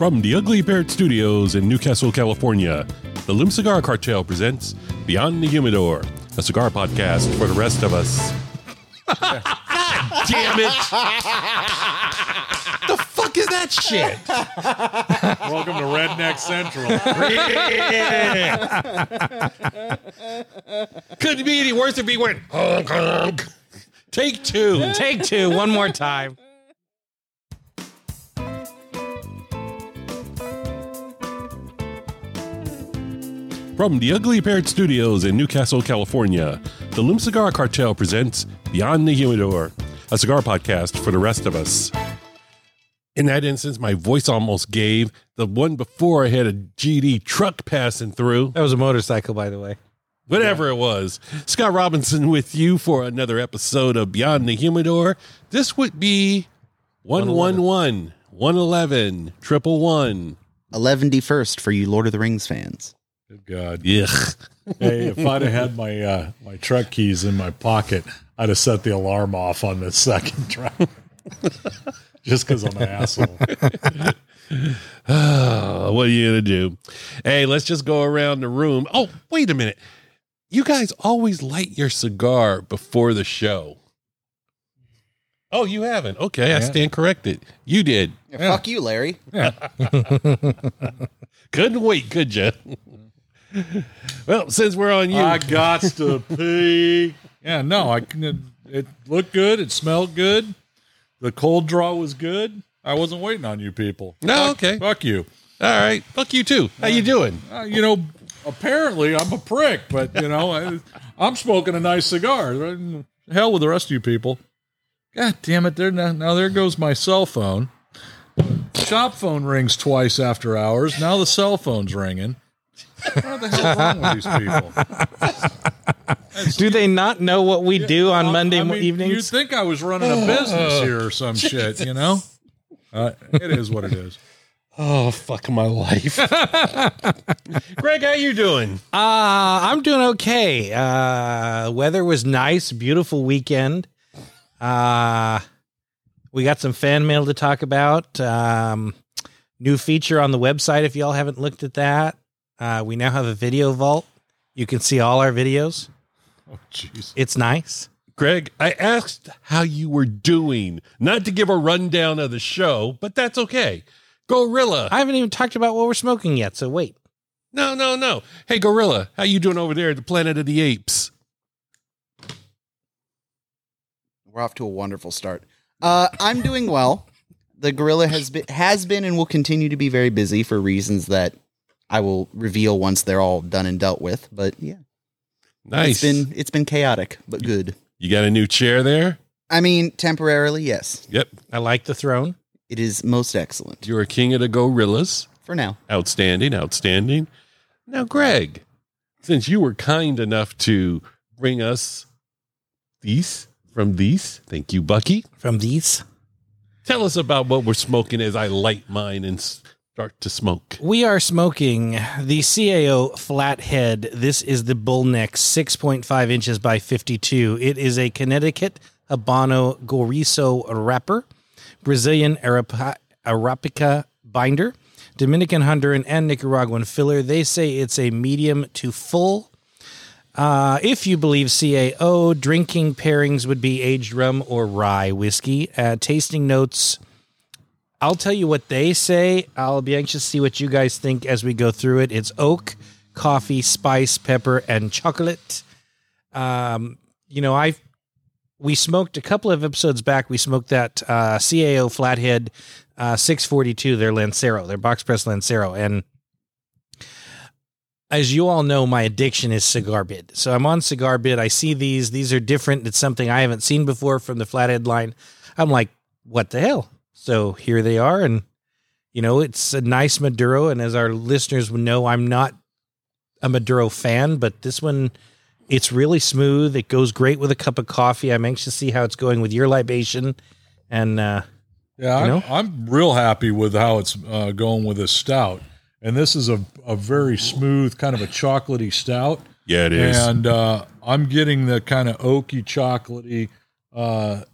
From the Ugly Parrot Studios in Newcastle, California, the Loomis Cigar Cartel presents Beyond the Humidor, a cigar podcast for the rest of us. Damn it! the fuck is that shit? Welcome to Redneck Central. Couldn't be any worse if he went honk honk. Take two. Take two, one more time. From the Ugly Parrot Studios in Newcastle, California, the Loomis Cigar Cartel presents Beyond the Humidor, a cigar podcast for the rest of us. In that instance, my voice almost gave. The one before, I had a GD truck passing through. That was a motorcycle, by the way. Whatever it was. Scott Robinson with you for another episode of Beyond the Humidor. This would be 111, 111, triple one. 11st for you Lord of the Rings fans. Good God. Yuck. Hey, if I'd have had my uh, my truck keys in my pocket, I'd have set the alarm off on the second track. Just because I'm an asshole. Oh, what are you gonna do? Hey, let's just go around the room. Oh, wait a minute. You guys always light your cigar before the show. Oh, you haven't. Okay, I Yeah. stand corrected. You did. Fuck you, Larry. Couldn't wait, could you? well, since we're on you, I got to pee. Yeah, no, I can. It looked good. It smelled good. The cold draw was good. I wasn't waiting on you people. No, Fuck- okay. Fuck you. all right. Fuck you too. How you doing? Uh, you know, apparently I'm a prick, but you know, I, I'm smoking a nice cigar. Hell with the rest of you people. God damn it! There now, now there goes my cell phone. Shop phone rings twice after hours. Now the cell phone's ringing. What the hell's wrong with these people? Do they not know what we do on I- Monday I mean, You'd think I was running a business here or some shit, you know? Uh, it is what it is. Oh, fuck my life. Greg, how you doing? Uh, I'm doing okay. Uh, weather was nice, beautiful weekend. Uh, we got some fan mail to talk about. Um, new feature on the website if y'all haven't looked at that. Uh, we now have a video vault. You can see all our videos. Oh, jeez. It's nice. Greg, I asked how you were doing, not to give a rundown of the show, but that's okay. Gorilla. I haven't even talked about what we're smoking yet, so wait. no, no, no. Hey, Gorilla, how you doing over there at the Planet of the Apes? We're off to a wonderful start. Uh, I'm doing well. The gorilla has been has been and will continue to be very busy for reasons that I will reveal once they're all done and dealt with. But yeah, Nice. it's been it's been chaotic but good. you got a new chair there? I mean, temporarily, yes, Yep. I like the throne. it is most excellent You're a king of the gorillas. for now. Outstanding, outstanding. Now, Greg, since you were kind enough to bring us these from these, thank you, Bucky. From these, Tell us about what we're smoking as I light mine and start to smoke. we are smoking the CAO Flathead. This is the Bullneck, 6.5 inches by 52. It is a Connecticut Habano Gorizo wrapper, Brazilian Arapa- Arapiraca binder, Dominican Honduran, and Nicaraguan filler. They say it's a medium to full. Uh, if you believe CAO, drinking pairings would be aged rum or rye whiskey. Uh, tasting notes. I'll tell you what they say. I'll be anxious to see what you guys think as we go through it. It's oak, coffee, spice, pepper, and chocolate. Um, you know, I we smoked a couple of episodes back. We smoked that uh, CAO Flathead uh, 642, their Lancero, their box press Lancero, and as you all know, my addiction is cigar bid. So I'm on cigar bid. I see these. These are different. It's something I haven't seen before from the Flathead line. I'm like, what the hell? So here they are, and you know, it's a nice Maduro. And as our listeners would know, I'm not a Maduro fan, but this one, it's really smooth. It goes great with a cup of coffee. I'm anxious to see how it's going with your libation. And uh, Yeah, You I'm, know? I'm real happy with how it's uh, going with this stout. And this is a, a very smooth, kind of a chocolatey stout. Yeah, it is. And uh, I'm getting the kind of oaky, chocolatey uh, uh,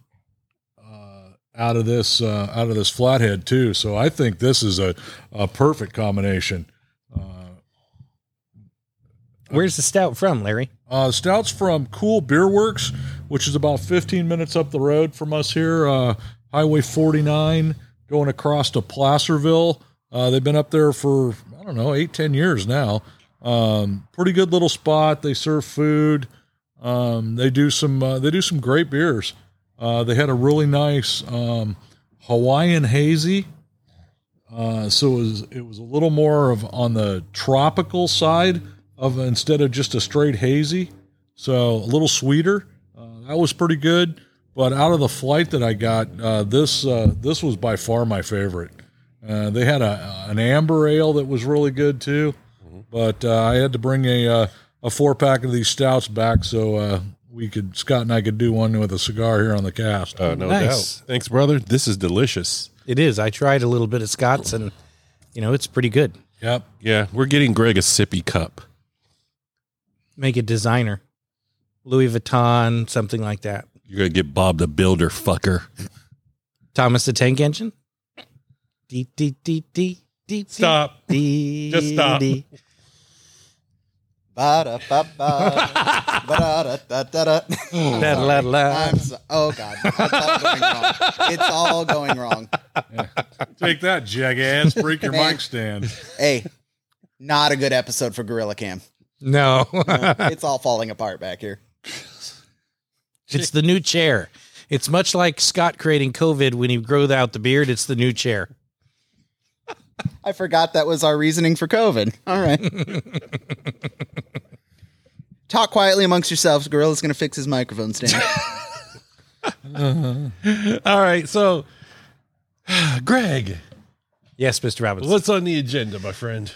out of this uh, out of this flathead too. So I think this is a, a perfect combination. Where's the stout from, Larry? Uh, stouts from Cool Beer Works, which is about 15 minutes up the road from us here, uh, Highway 49, going across to Placerville. Uh, they've been up there for I don't know eight ten years now. Um, pretty good little spot. They serve food. Um, they do some uh, they do some great beers. Uh, they had a really nice um, Hawaiian hazy. Uh, so it was it was a little more of on the tropical side of instead of just a straight hazy. So a little sweeter. Uh, that was pretty good. But out of the flight that I got, uh, this uh, this was by far my favorite. Uh, they had a an amber ale that was really good too. But uh, I had to bring a uh, a four pack of these stouts back so uh, we could Scott and I could do one with a cigar here on the cast. Uh, no Nice. doubt. Thanks, brother. This is delicious. It is. I tried a little bit of Scott's, and you know it's pretty good. Yep. Yeah, we're getting Greg a sippy cup. Make it designer, Louis Vuitton, something like that. You're gonna get Bob the Builder, fucker. Thomas the Tank Engine. Dee, dee, dee, dee, dee, Stop. dee, Just stop. dee. Ba-da-ba-ba. Ba-da-da-da-da-da. Da, la, la. I'm so, oh god, it's all going wrong. It's all going wrong. Take that, jackass. Break your mic stand. Hey, not a good episode for Gorilla Cam. No, It's all falling apart back here. it's the new chair. It's much like Scott creating COVID when he grew out the beard. It's the new chair. I forgot that was our reasoning for COVID. All right. Talk quietly amongst yourselves. Gorilla's going to fix his microphone stand. All right, so Greg, Yes, Mr. Robinson. what's on the agenda, my friend?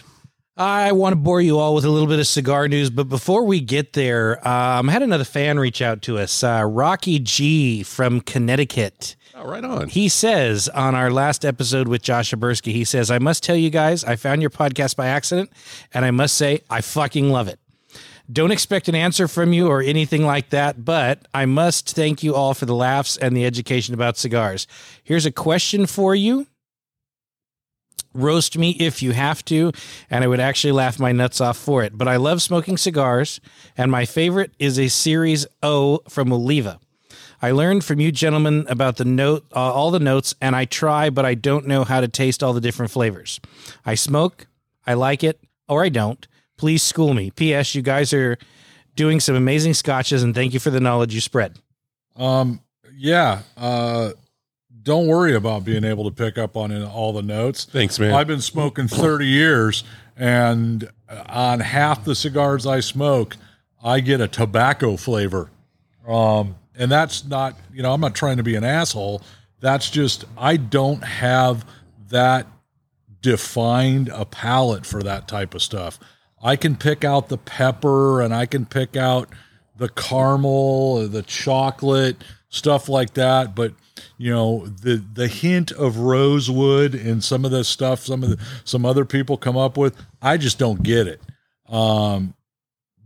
I want to bore you all with a little bit of cigar news, but before we get there, um, I had another fan reach out to us, uh, Rocky G from Connecticut. Oh, right on. He says on our last episode with Josh Abersky, he says, I must tell you guys, I found your podcast by accident, and I must say, I fucking love it. Don't expect an answer from you or anything like that, but I must thank you all for the laughs and the education about cigars. Here's a question for you. Roast me if you have to, and I would actually laugh my nuts off for it. But I love smoking cigars, and my favorite is a Series O from Oliva. I learned from you gentlemen about the note, uh, all the notes, and I try, but I don't know how to taste all the different flavors. I smoke, I like it, or I don't. Please school me. P.S. You guys are doing some amazing scotches, and thank you for the knowledge you spread. Um, yeah. Uh, don't worry about being able to pick up on all the notes. Thanks, man. I've been smoking 30 years, and on half the cigars I smoke, I get a tobacco flavor. Um, and that's not, you know, I'm not trying to be an asshole. That's just, I don't have that defined a palate for that type of stuff. I can pick out the pepper and I can pick out the caramel, the chocolate, stuff like that. But you know, the the hint of rosewood and some of the stuff some of the some other people come up with, I just don't get it. Um,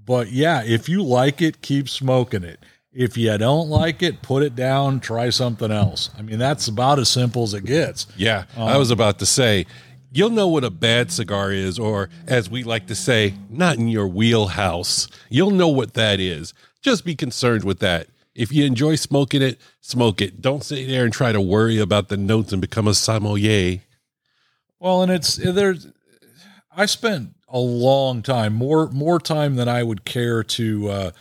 but yeah, if you like it, keep smoking it. If you don't like it, put it down, try something else. I mean, that's about as simple as it gets. Yeah, I was about to say, you'll know what a bad cigar is, or as we like to say, not in your wheelhouse. You'll know what that is. Just be concerned with that. If you enjoy smoking it, smoke it. Don't sit there and try to worry about the notes and become a sommelier. Well, and it's there's I spent a long time, more more time than I would care to uh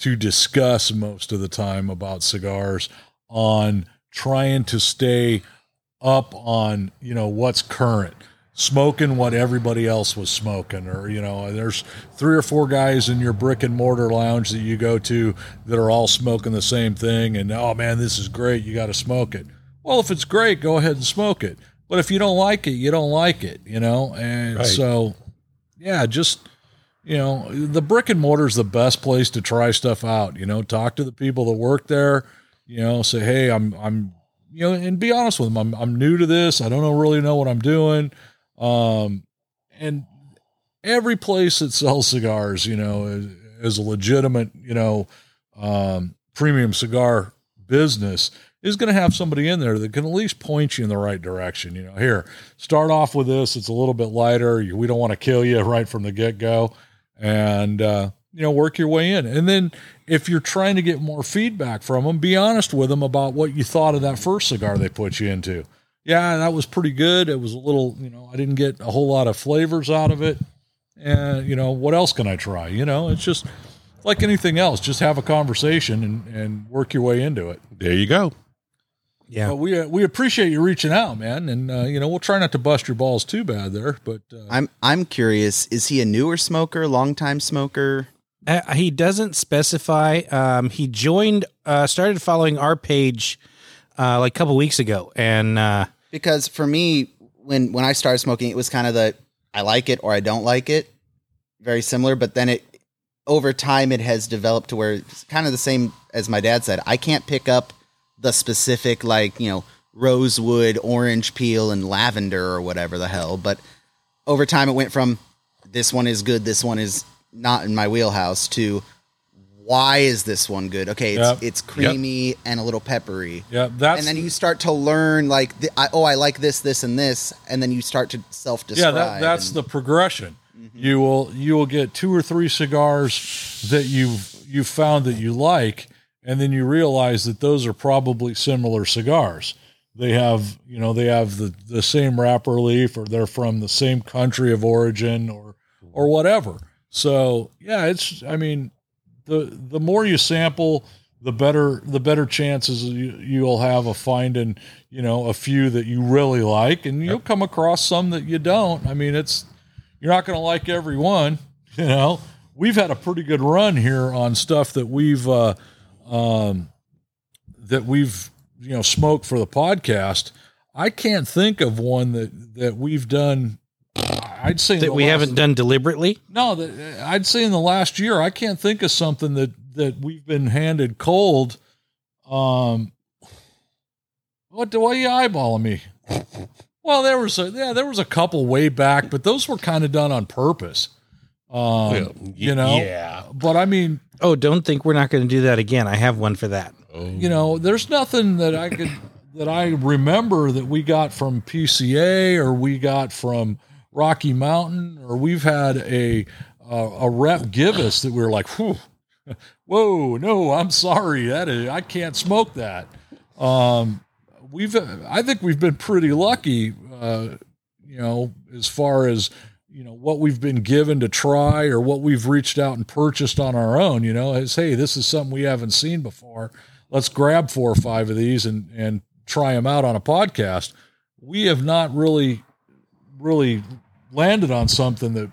to discuss most of the time about cigars on trying to stay up on, you know, what's current. Smoking what everybody else was smoking, or you know, there's three or four guys in your brick and mortar lounge that you go to that are all smoking the same thing, and oh man, this is great, you got to smoke it. Well, if it's great, go ahead and smoke it. But if you don't like it, you don't like it, you know? And Right. so, yeah, just, you know, the brick and mortar is the best place to try stuff out, you know, talk to the people that work there, you know, say, Hey, I'm, I'm, you know, and be honest with them. I'm, I'm new to this. I don't know, really know what I'm doing. Um, and every place that sells cigars, you know, is, is a legitimate, you know, um, premium cigar business is going to have somebody in there that can at least point you in the right direction. You know, here, start off with this. It's a little bit lighter. We don't want to kill you right from the get go, and uh, you know, work your way in. And then if you're trying to get more feedback from them, be honest with them about what you thought of that first cigar they put you into. Yeah, that was pretty good. It was a little, you know, I didn't get a whole lot of flavors out of it. And, you know, what else can I try? You know, it's just like anything else, just have a conversation and, and work your way into it. There you go. Yeah. But we, uh, we appreciate you reaching out, man. And, uh, you know, we'll try not to bust your balls too bad there, but, uh, I'm I'm curious. Is he a newer smoker, longtime smoker? Uh, he doesn't specify. Um, he joined, uh, started following our page uh, like a couple weeks ago, and uh, Because for me, when when I started smoking, it was kind of the I like it or I don't like it, very similar. But then it over time it has developed to where it's kind of the same as my dad said. I can't pick up the specific like you know rosewood, orange peel, and lavender or whatever the hell. But over time, it went from this one is good, this one is not in my wheelhouse to why is this one good? Okay, it's Yep. it's creamy and a little peppery yeah, that's, and then you start to learn like the, I, oh i like this this and this and then you start to self-describe that, that's and- the progression. Mm-hmm. You will, you will get two or three cigars that you've, you found that you like. And then you realize that those are probably similar cigars. They have, you know, they have the, the same wrapper leaf or they're from the same country of origin or, or whatever. So yeah, it's, I mean, the, the more you sample, the better, the better chances you, you'll have of finding, you know, a few that you really like and you'll come across some that you don't. I mean, it's, you're not going to like every one, you know. We've had a pretty good run here on stuff that we've uh um that we've you know smoked for the podcast. I can't think of one that that we've done I'd say that we last- haven't done deliberately. no, that I'd say in the last year, I can't think of something that that we've been handed cold. Um, what do why are you eyeballing me? Well, there was a yeah, there was a couple way back, but those were kind of done on purpose. Um, Well, you know, Yeah. but I mean, Oh, don't think we're not going to do that again. I have one for that. you know, there's nothing that I could that I remember that we got from PCA or we got from Rocky Mountain or we've had a a, a rep give us that we are like, Whew, whoa, no, I'm sorry, that is I can't smoke that. Um, we've I think we've been pretty lucky, uh, you know, as far as you know what we've been given to try or what we've reached out and purchased on our own you know is hey this is something we haven't seen before. Let's grab four or five of these and and try them out on a podcast. We have not really really landed on something that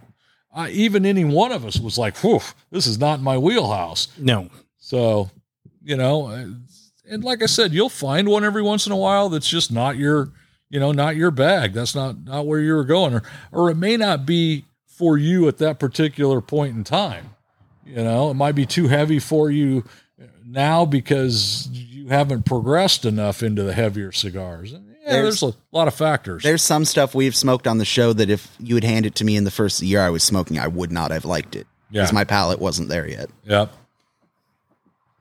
I, even any one of us was like whew this is not my wheelhouse. No, so, you know, and like I said, you'll find one every once in a while that's just not your, you know, not your bag. That's not not where you were going, or or it may not be for you at that particular point in time. You know, it might be too heavy for you now because you haven't progressed enough into the heavier cigars. Yeah, There's- there's, a lot of factors. there's some stuff we've smoked on the show that if you had handed it to me in the first year I was smoking, I would not have liked it Yeah. because my palate wasn't there yet. Yep.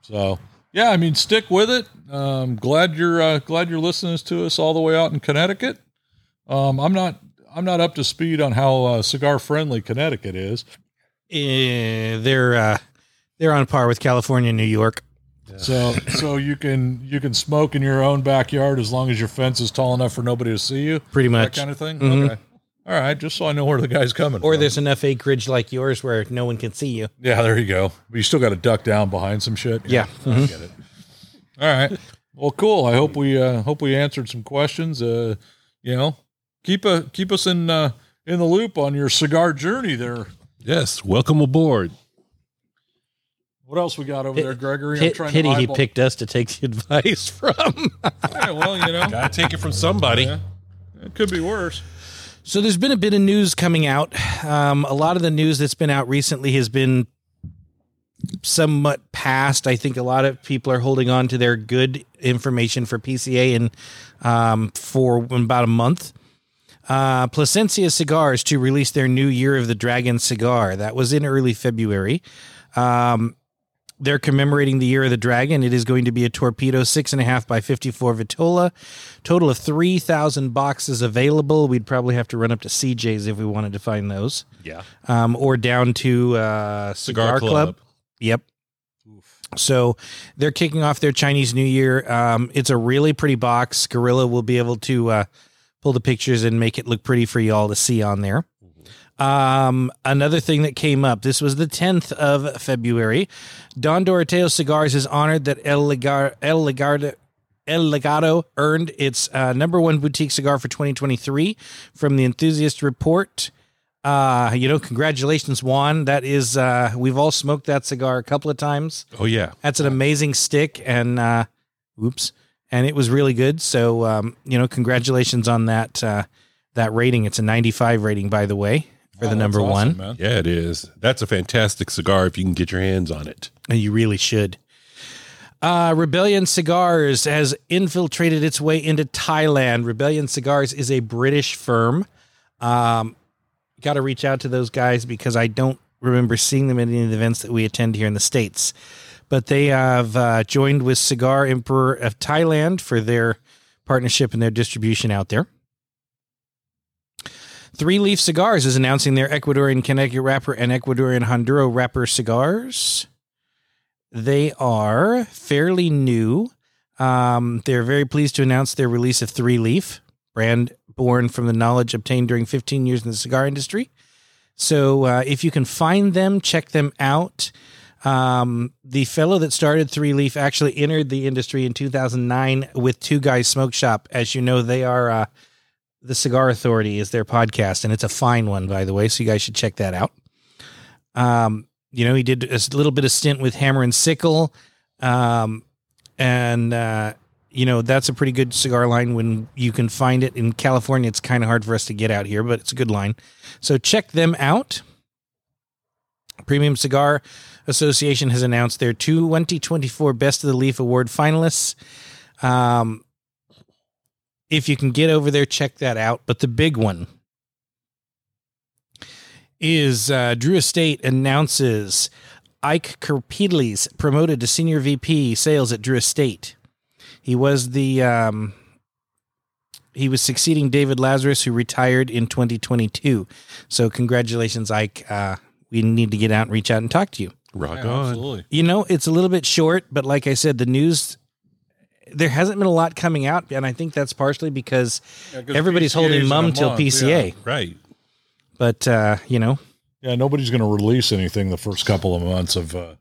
So yeah, I mean, stick with it. Um, glad you're uh, glad you're listening to us all the way out in Connecticut. Um, I'm not I'm not up to speed on how uh, cigar friendly Connecticut is. Eh, they're uh, they're on par with California, and New York. So so you can you can smoke in your own backyard as long as your fence is tall enough for nobody to see you. Pretty much That kind of thing. Mhm. Okay. All right, just so I know where the guy's coming from. Or from. there's enough acreage like yours where no one can see you. Yeah, there you go. But you still got to duck down behind some shit. Yeah. I get it. All right. Well, cool. I hope we uh, hope we answered some questions. Uh, you know, keep a keep us in uh, in the loop on your cigar journey there. Yes. Welcome aboard. What else we got over there, Gregory? Pit, trying pity to he eyeball- picked us to take the advice from. Yeah, well, you know, Gotta take it from somebody. Yeah. it could be worse. So there's been a bit of news coming out. Um, a lot of the news that's been out recently has been somewhat past. I think a lot of people are holding on to their good information for PCA and um, for about a month. Uh, Plasencia Cigars to release their new Year of the Dragon cigar. That was in early February. Um, they're commemorating the year of the dragon. It is going to be a torpedo, six and a half by 54 Vitola. Total of 3,000 boxes available. We'd probably have to run up to CJ's if we wanted to find those, Yeah. um, or down to uh, Cigar, Cigar Club. Club. Yep. So they're kicking off their Chinese New Year. Um, it's a really pretty box. Gorilla will be able to uh, pull the pictures and make it look pretty for y'all to see on there. Um, another thing that came up. This was the 10th of February. Don Doroteo Cigars is honored that El Legar El Legardo El Legado earned its uh, number one boutique cigar for 2023 from the Enthusiast Report. Uh, you know, congratulations, Juan. That is, uh, we've all smoked that cigar a couple of times. Oh yeah. That's an amazing stick, and uh, oops, and it was really good. So, um, you know, congratulations on that uh, that rating. It's a 95 rating, by the way, for Oh, the number awesome, one. man. Yeah, it is. That's a fantastic cigar if you can get your hands on it. And you really should. Uh, Rebellion Cigars has infiltrated its way into Thailand. Rebellion Cigars is a British firm. Um, Got to reach out to those guys because I don't remember seeing them at any of the events that we attend here in the States. But they have uh, joined with Cigar Emperor of Thailand for their partnership and their distribution out there. Three Leaf Cigars is announcing their Ecuadorian Connecticut wrapper and Ecuadorian Honduro wrapper cigars. They are fairly new. Um, they're very pleased to announce their release of Three Leaf, brand born from the knowledge obtained during 15 years in the cigar industry. So uh, if you can find them, check them out. Um, the fellow that started Three Leaf actually entered the industry in 2009 with Two Guys Smoke Shop. As you know, they are uh, the Cigar Authority is their podcast, and it's a fine one, by the way. So you guys should check that out. Um, you know, he did a little bit of stint with Hammer and Sickle, um, and uh, you know that's a pretty good cigar line when you can find it in California. It's kind of hard for us to get out here, but it's a good line. So check them out. Premium Cigar Association has announced their 2024 Best of the Leaf Award finalists. Um, if you can get over there, check that out. But the big one is uh, Drew Estate announces Ike Kerpedles promoted to senior VP sales at Drew Estate. He was the um, he was succeeding David Lazarus, who retired in 2022. So congratulations, Ike. Uh, we need to get out and reach out and talk to you. Rock Yeah, on. absolutely. You know, it's a little bit short, but like I said, the news there hasn't been a lot coming out, and I think that's partially because Yeah, 'cause everybody's PCA holding mum till month, PCA. Yeah. Right. But uh, you know, Yeah, nobody's going to release anything the first couple of months of uh,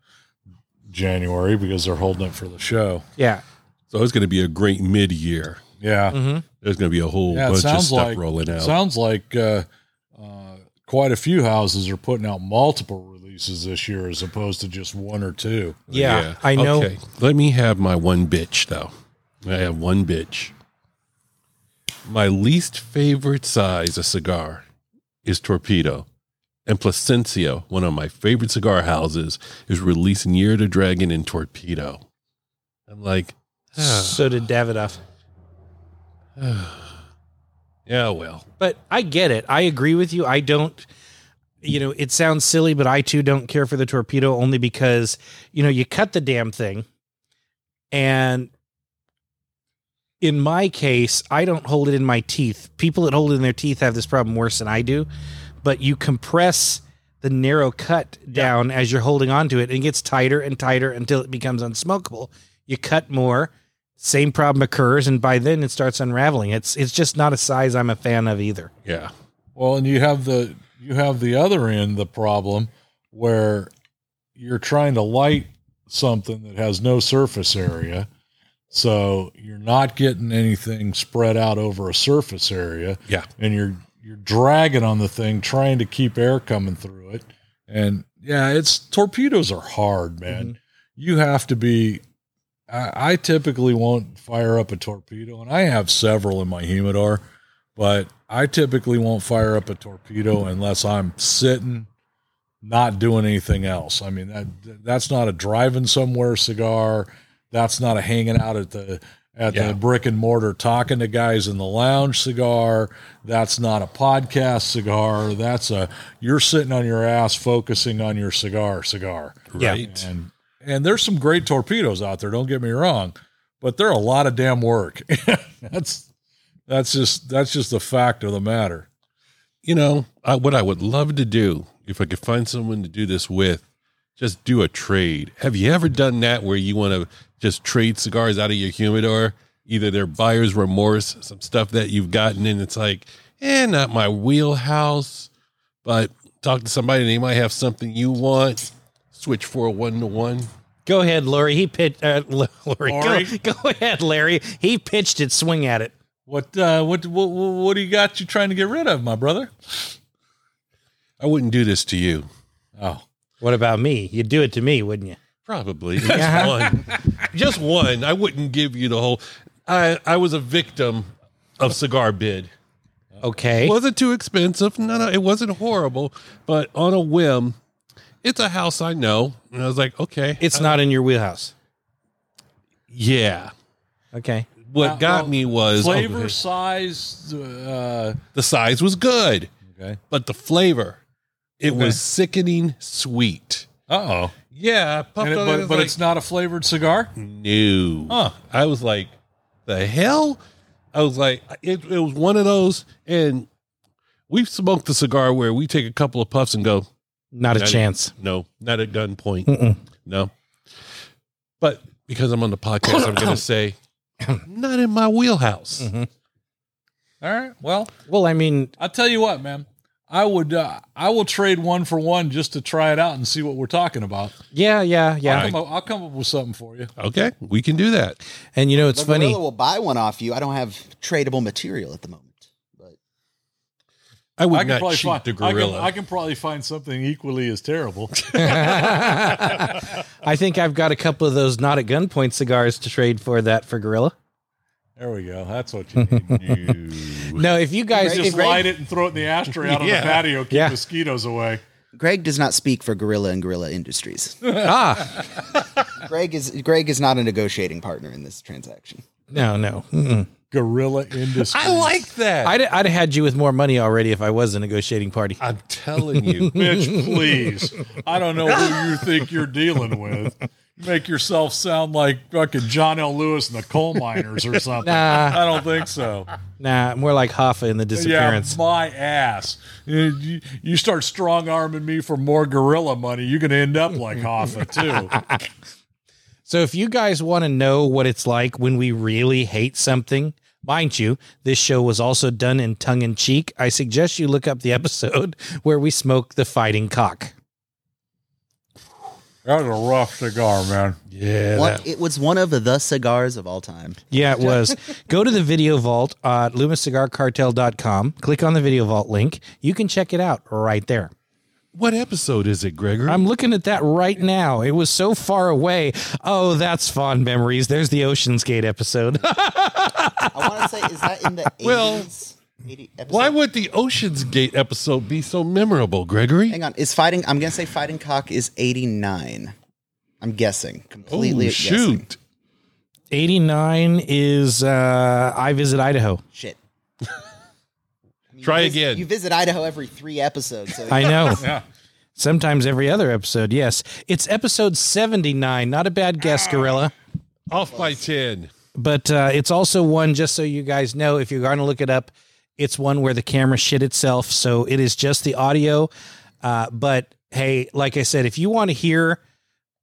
January because they're holding it for the show. yeah, So it's going to be a great mid year. Yeah, hmm There's going to be a whole yeah. Bunch of stuff like rolling out. sounds like uh, uh, quite a few houses are putting out multiple releases this year as opposed to just one or two. yeah, I know. Okay. Let me have my one bitch though. I have one bitch. My least favorite size of cigar is Torpedo. And Plasencia, one of my favorite cigar houses, is releasing Year to Dragon in Torpedo. I'm like, So ah. did Davidoff. yeah, well. But I get it. I agree with you. I don't. You know, it sounds silly, but I too don't care for the torpedo only because you know you cut the damn thing, and in my case, I don't hold it in my teeth. People that hold it in their teeth have this problem worse than I do. But you compress the narrow cut down as you're holding onto it, and it gets tighter and tighter until it becomes unsmokable. You cut more, same problem occurs, and by then it starts unraveling. It's it's just not a size I'm a fan of either. Yeah. Well, and you have the you have the other end the problem where you're trying to light something that has no surface area. So you're not getting anything spread out over a surface area Yeah. and you're you're dragging on the thing trying to keep air coming through it. And yeah, it's torpedoes are hard, man. Mm-hmm. You have to be I, I typically won't fire up a torpedo and I have several in my humidor but I typically won't fire up a torpedo unless I'm sitting, not doing anything else. I mean that that's not a driving somewhere cigar. That's not a hanging out at the at Yeah. the brick and mortar talking to guys in the lounge cigar. That's not a podcast cigar. That's a you're sitting on your ass focusing on your cigar cigar. Yeah. Right. And and there's some great torpedoes out there. Don't get me wrong, but they're a lot of damn work. that's that's just that's just the fact of the matter. You know, I, what I would love to do if I could find someone to do this with, just do a trade. Have you ever done that where you want to just trade cigars out of your humidor? Either their buyer's remorse, some stuff that you've gotten, and it's like, eh, not my wheelhouse, but talk to somebody and they might have something you want. Switch for a one to one. Go ahead, Lori. He pitched. Uh, L- Lori, Lori? Go, go ahead, Larry. He pitched it. Swing at it. What uh, what what what do you got? You trying to get rid of, my brother? I wouldn't do this to you. Oh, What about me? You'd do it to me, wouldn't you? Probably just Yeah. one. Just one. I wouldn't give you the whole. I I was a victim of cigar bid. Okay. It wasn't too expensive. No, no, it wasn't horrible. But on a whim, it's a house I know, and I was like, okay, it's not in your wheelhouse. yeah. Okay. What Well, got well, me was flavor, okay, size. Uh, the size was good, okay. but the flavor, it Okay. was sickening sweet. Uh oh. Yeah, puffed it, But, was but like, it's not a flavored cigar. No. Huh. I was like, the hell? I was like, it, it was one of those. And we've smoked the cigar where we take a couple of puffs and go, Not a Not- chance. no, not at gunpoint. No. But because I'm on the podcast, I'm going to say, not in my wheelhouse. Mhm. All right. Well, Well, I mean, I'll tell you what, man. I would. Uh, I will trade one for one just to try it out and see what we're talking about. yeah, yeah, yeah. I'll, come up, I'll come up with something for you. Okay, we can do that. And you know, it's the funny. gorilla will buy one off you. I don't have tradable material at the moment, but I would I can not probably cheat find. the I can, gorilla. I can probably find something equally as terrible. I think I've got a couple of those not at gunpoint cigars to trade for that for Gorilla. there we go. That's what you need. No, if you guys, Greg, if, just light it and throw it in the ashtray out on Yeah. the patio. Keep Yeah. mosquitoes away. Greg does not speak for Gorilla and Gorilla Industries. ah, Greg is Greg is not a negotiating partner in this transaction. no, no. Mm-mm. Gorilla Industries. I like that. I'd, I'd have had you with more money already if I was a negotiating party. I'm telling you. Mitch, please. I don't know who you think you're dealing with. Make yourself sound like fucking John L. Lewis and the coal miners or something. Nah. I don't think so. Nah, more like Hoffa in the disappearance. Yeah, my ass. You, you- you start strong arming me for more gorilla money, you're going to end up like Hoffa, too. So if you guys want to know what it's like when we really hate something, mind you, this show was also done in tongue in cheek. I suggest you look up the episode where we smoke the fighting cock. That was a rough cigar, man. Yeah. One, that- it was one of the cigars of all time. Yeah, it was. Go to the video vault at loomiscigarcartel.com. Click on the video vault link. You can check it out right there. What episode is it, Gregory? I'm looking at that right now. It was so far away. Oh, that's fond memories. There's the Ocean's Gate episode. I want to say, is that in the 80s? 80 episode? Why would the Ocean's Gate episode be so memorable, Gregory? Hang on. Is fighting? I'm gonna say fighting cock is 89. I'm guessing. Completely oh, guessing. shoot. 89 is uh, I Visit Idaho. Shit. I mean, Try you vis- again. You visit Idaho every three episodes. So I know. Yeah. Sometimes every other episode. Yes. It's episode 79. Not a bad guess, Gorilla. Off by 10. But uh, it's also one, just so you guys know, if you're going to look it up, it's one where the camera shit itself. So it is just the audio. Uh, but hey, like I said, if you want to hear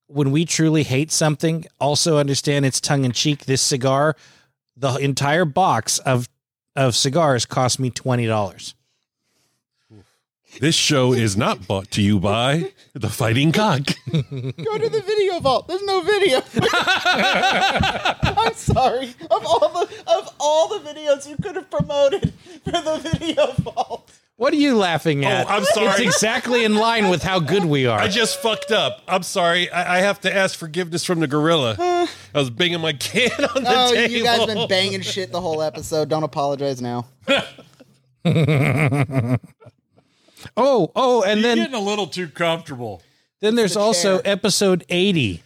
when we truly hate something, also understand it's tongue in cheek. This cigar, the entire box of of cigars cost me twenty dollars. This show is not brought to you by the Fighting Cock. go to the video vault. There's no video. I'm sorry. Of all the of all the videos you could have promoted for the video vault. What are you laughing at? Oh, I'm sorry. It's exactly in line with how good we are. I just fucked up. I'm sorry. I, I have to ask forgiveness from the gorilla. I was banging my can on the Oh, table. you guys been banging shit the whole episode. Don't apologize now. oh, oh, and You're then getting a little too comfortable. Then there's the also chair. episode 80,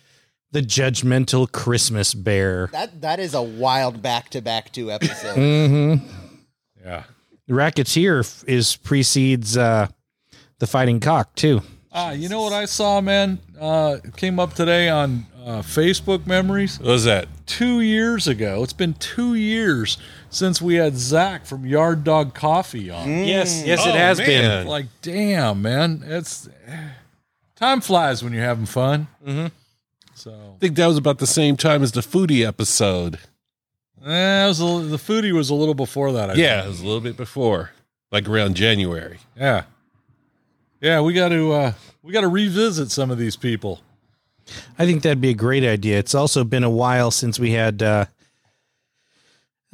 The Judgmental Christmas Bear. That that is a wild back to back two episodes. Mm-hmm. Yeah. The Racketeer is precedes uh, The Fighting Cock, too. Ah, you know what I saw, man? Uh, came up today on uh, Facebook memories. What was that? Two years ago. It's been two years since we had Zach from Yard Dog Coffee on. Yes, yes, Oh, it has man. been. Like, damn, man, it's time flies when you're having fun. Mm-hmm. So I think that was about the same time as the foodie episode. Eh, it was a, the foodie was a little before that. I Yeah, it was a little bit before, like around January. yeah, yeah. We got to uh, we got to revisit some of these people. I think that'd be a great idea. It's also been a while since we had uh,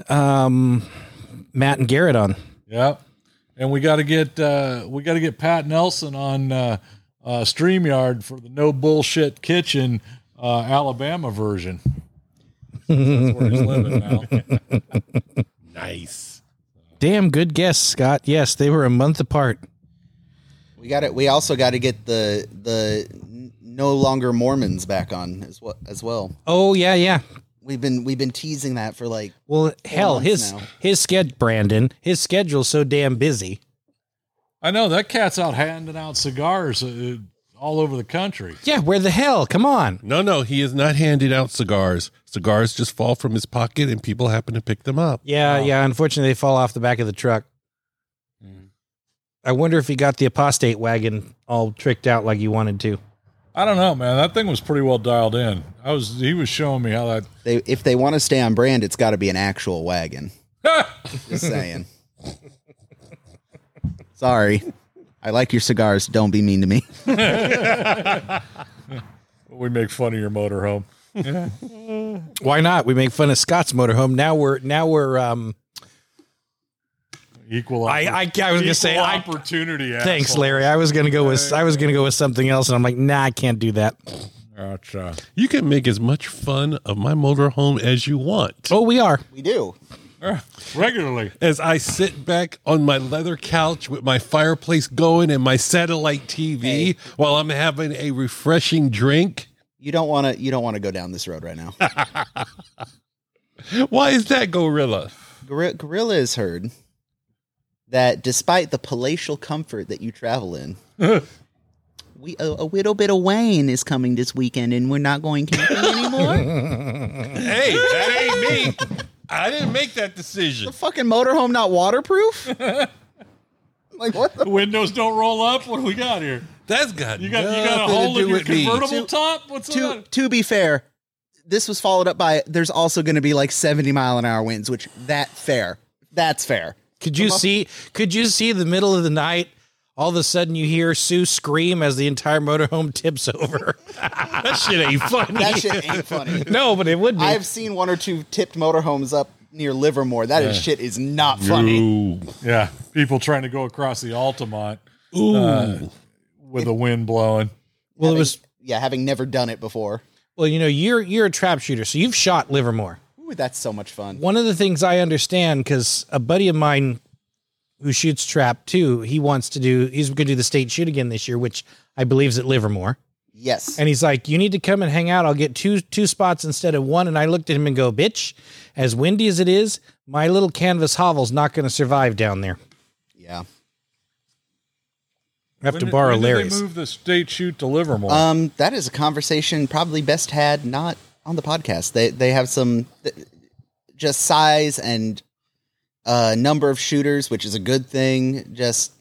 um, Matt and Garrett on. Yeah, and we got to get uh, we got to get Pat Nelson on uh, uh, Streamyard for the No Bullshit Kitchen uh, Alabama version. That's where he's living now. Nice. Damn good guess, Scott. Yes, they were a month apart. We got it. We also got to get the the no longer Mormons back on as well. As well, Oh yeah, yeah. we've been we've been teasing that for like Well, hell, his now. his schedule, Brandon, his schedule's so damn busy. I know that cat's out handing out cigars uh, all over the country. Yeah, where the hell? Come on. No, no, he is not handing out cigars. Cigars just fall from his pocket and people happen to pick them up. Yeah, yeah. Unfortunately, they fall off the back of the truck. Mm. I wonder if he got the apostate wagon all tricked out like he wanted to. I don't know, man. That thing was pretty well dialed in. I was he was showing me how that. they if they want to stay on brand, it's got to be an actual wagon. Just saying. Sorry, I like your cigars. Don't be mean to me. we make fun of your motorhome. Why not? We make fun of Scott's motorhome. Now we're now we're um Equal. I- I- I was gonna say, equal I- opportunity. thanks, asshole. Larry. I was gonna go with I was gonna go with something else and I'm like, nah, I can't do that. Gotcha. You can make as much fun of my motorhome as you want. Oh, we are. We do. Regularly. As I sit back on my leather couch with my fireplace going and my satellite TV Hey. while I'm having a refreshing drink. You don't want to. You don't want to go down this road right now. Why is that, Gorilla? Gor- Gorilla has heard that despite the palatial comfort that you travel in, we a, a little bit of Wayne is coming this weekend, and we're not going camping anymore. Hey, that ain't me. I didn't make that decision. the fucking motorhome not waterproof? like what the? The windows don't roll up. What do we got here? That's got You got you got a nothing to hole in your convertible To- top. What's To that? to be fair, this was followed up by there's also going to be like 70 mile an hour winds, which that fair. That's fair. Could you see could you see the middle of the night? All of a sudden you hear Sue scream as the entire motorhome tips over. That shit ain't funny. That shit ain't funny. no, but it would be. I've seen one or two tipped motorhomes up near Livermore. That is shit is not funny. Ooh. Yeah, people trying to go across the Altamont uh, Ooh. with the wind blowing. well, it was yeah, having never done it before. well, you know, you're you're a trap shooter, so you've shot Livermore. Ooh, that's so much fun. One of the things I understand because a buddy of mine who shoots trap too, he wants to do. He's going to do the state shoot again this year, which I believe is at Livermore. Yes. And he's like, "You need to come and hang out. I'll get two two spots instead of one." And I looked at him and go, "Bitch, as windy as it is, my little canvas hovel's not going to survive down there. yeah. I have When to did- borrow when did Larry's." They move the state shoot to Livermore. Um, that is a conversation probably best had not on the podcast. They they have some th- just size and uh number of shooters, which is a good thing. Just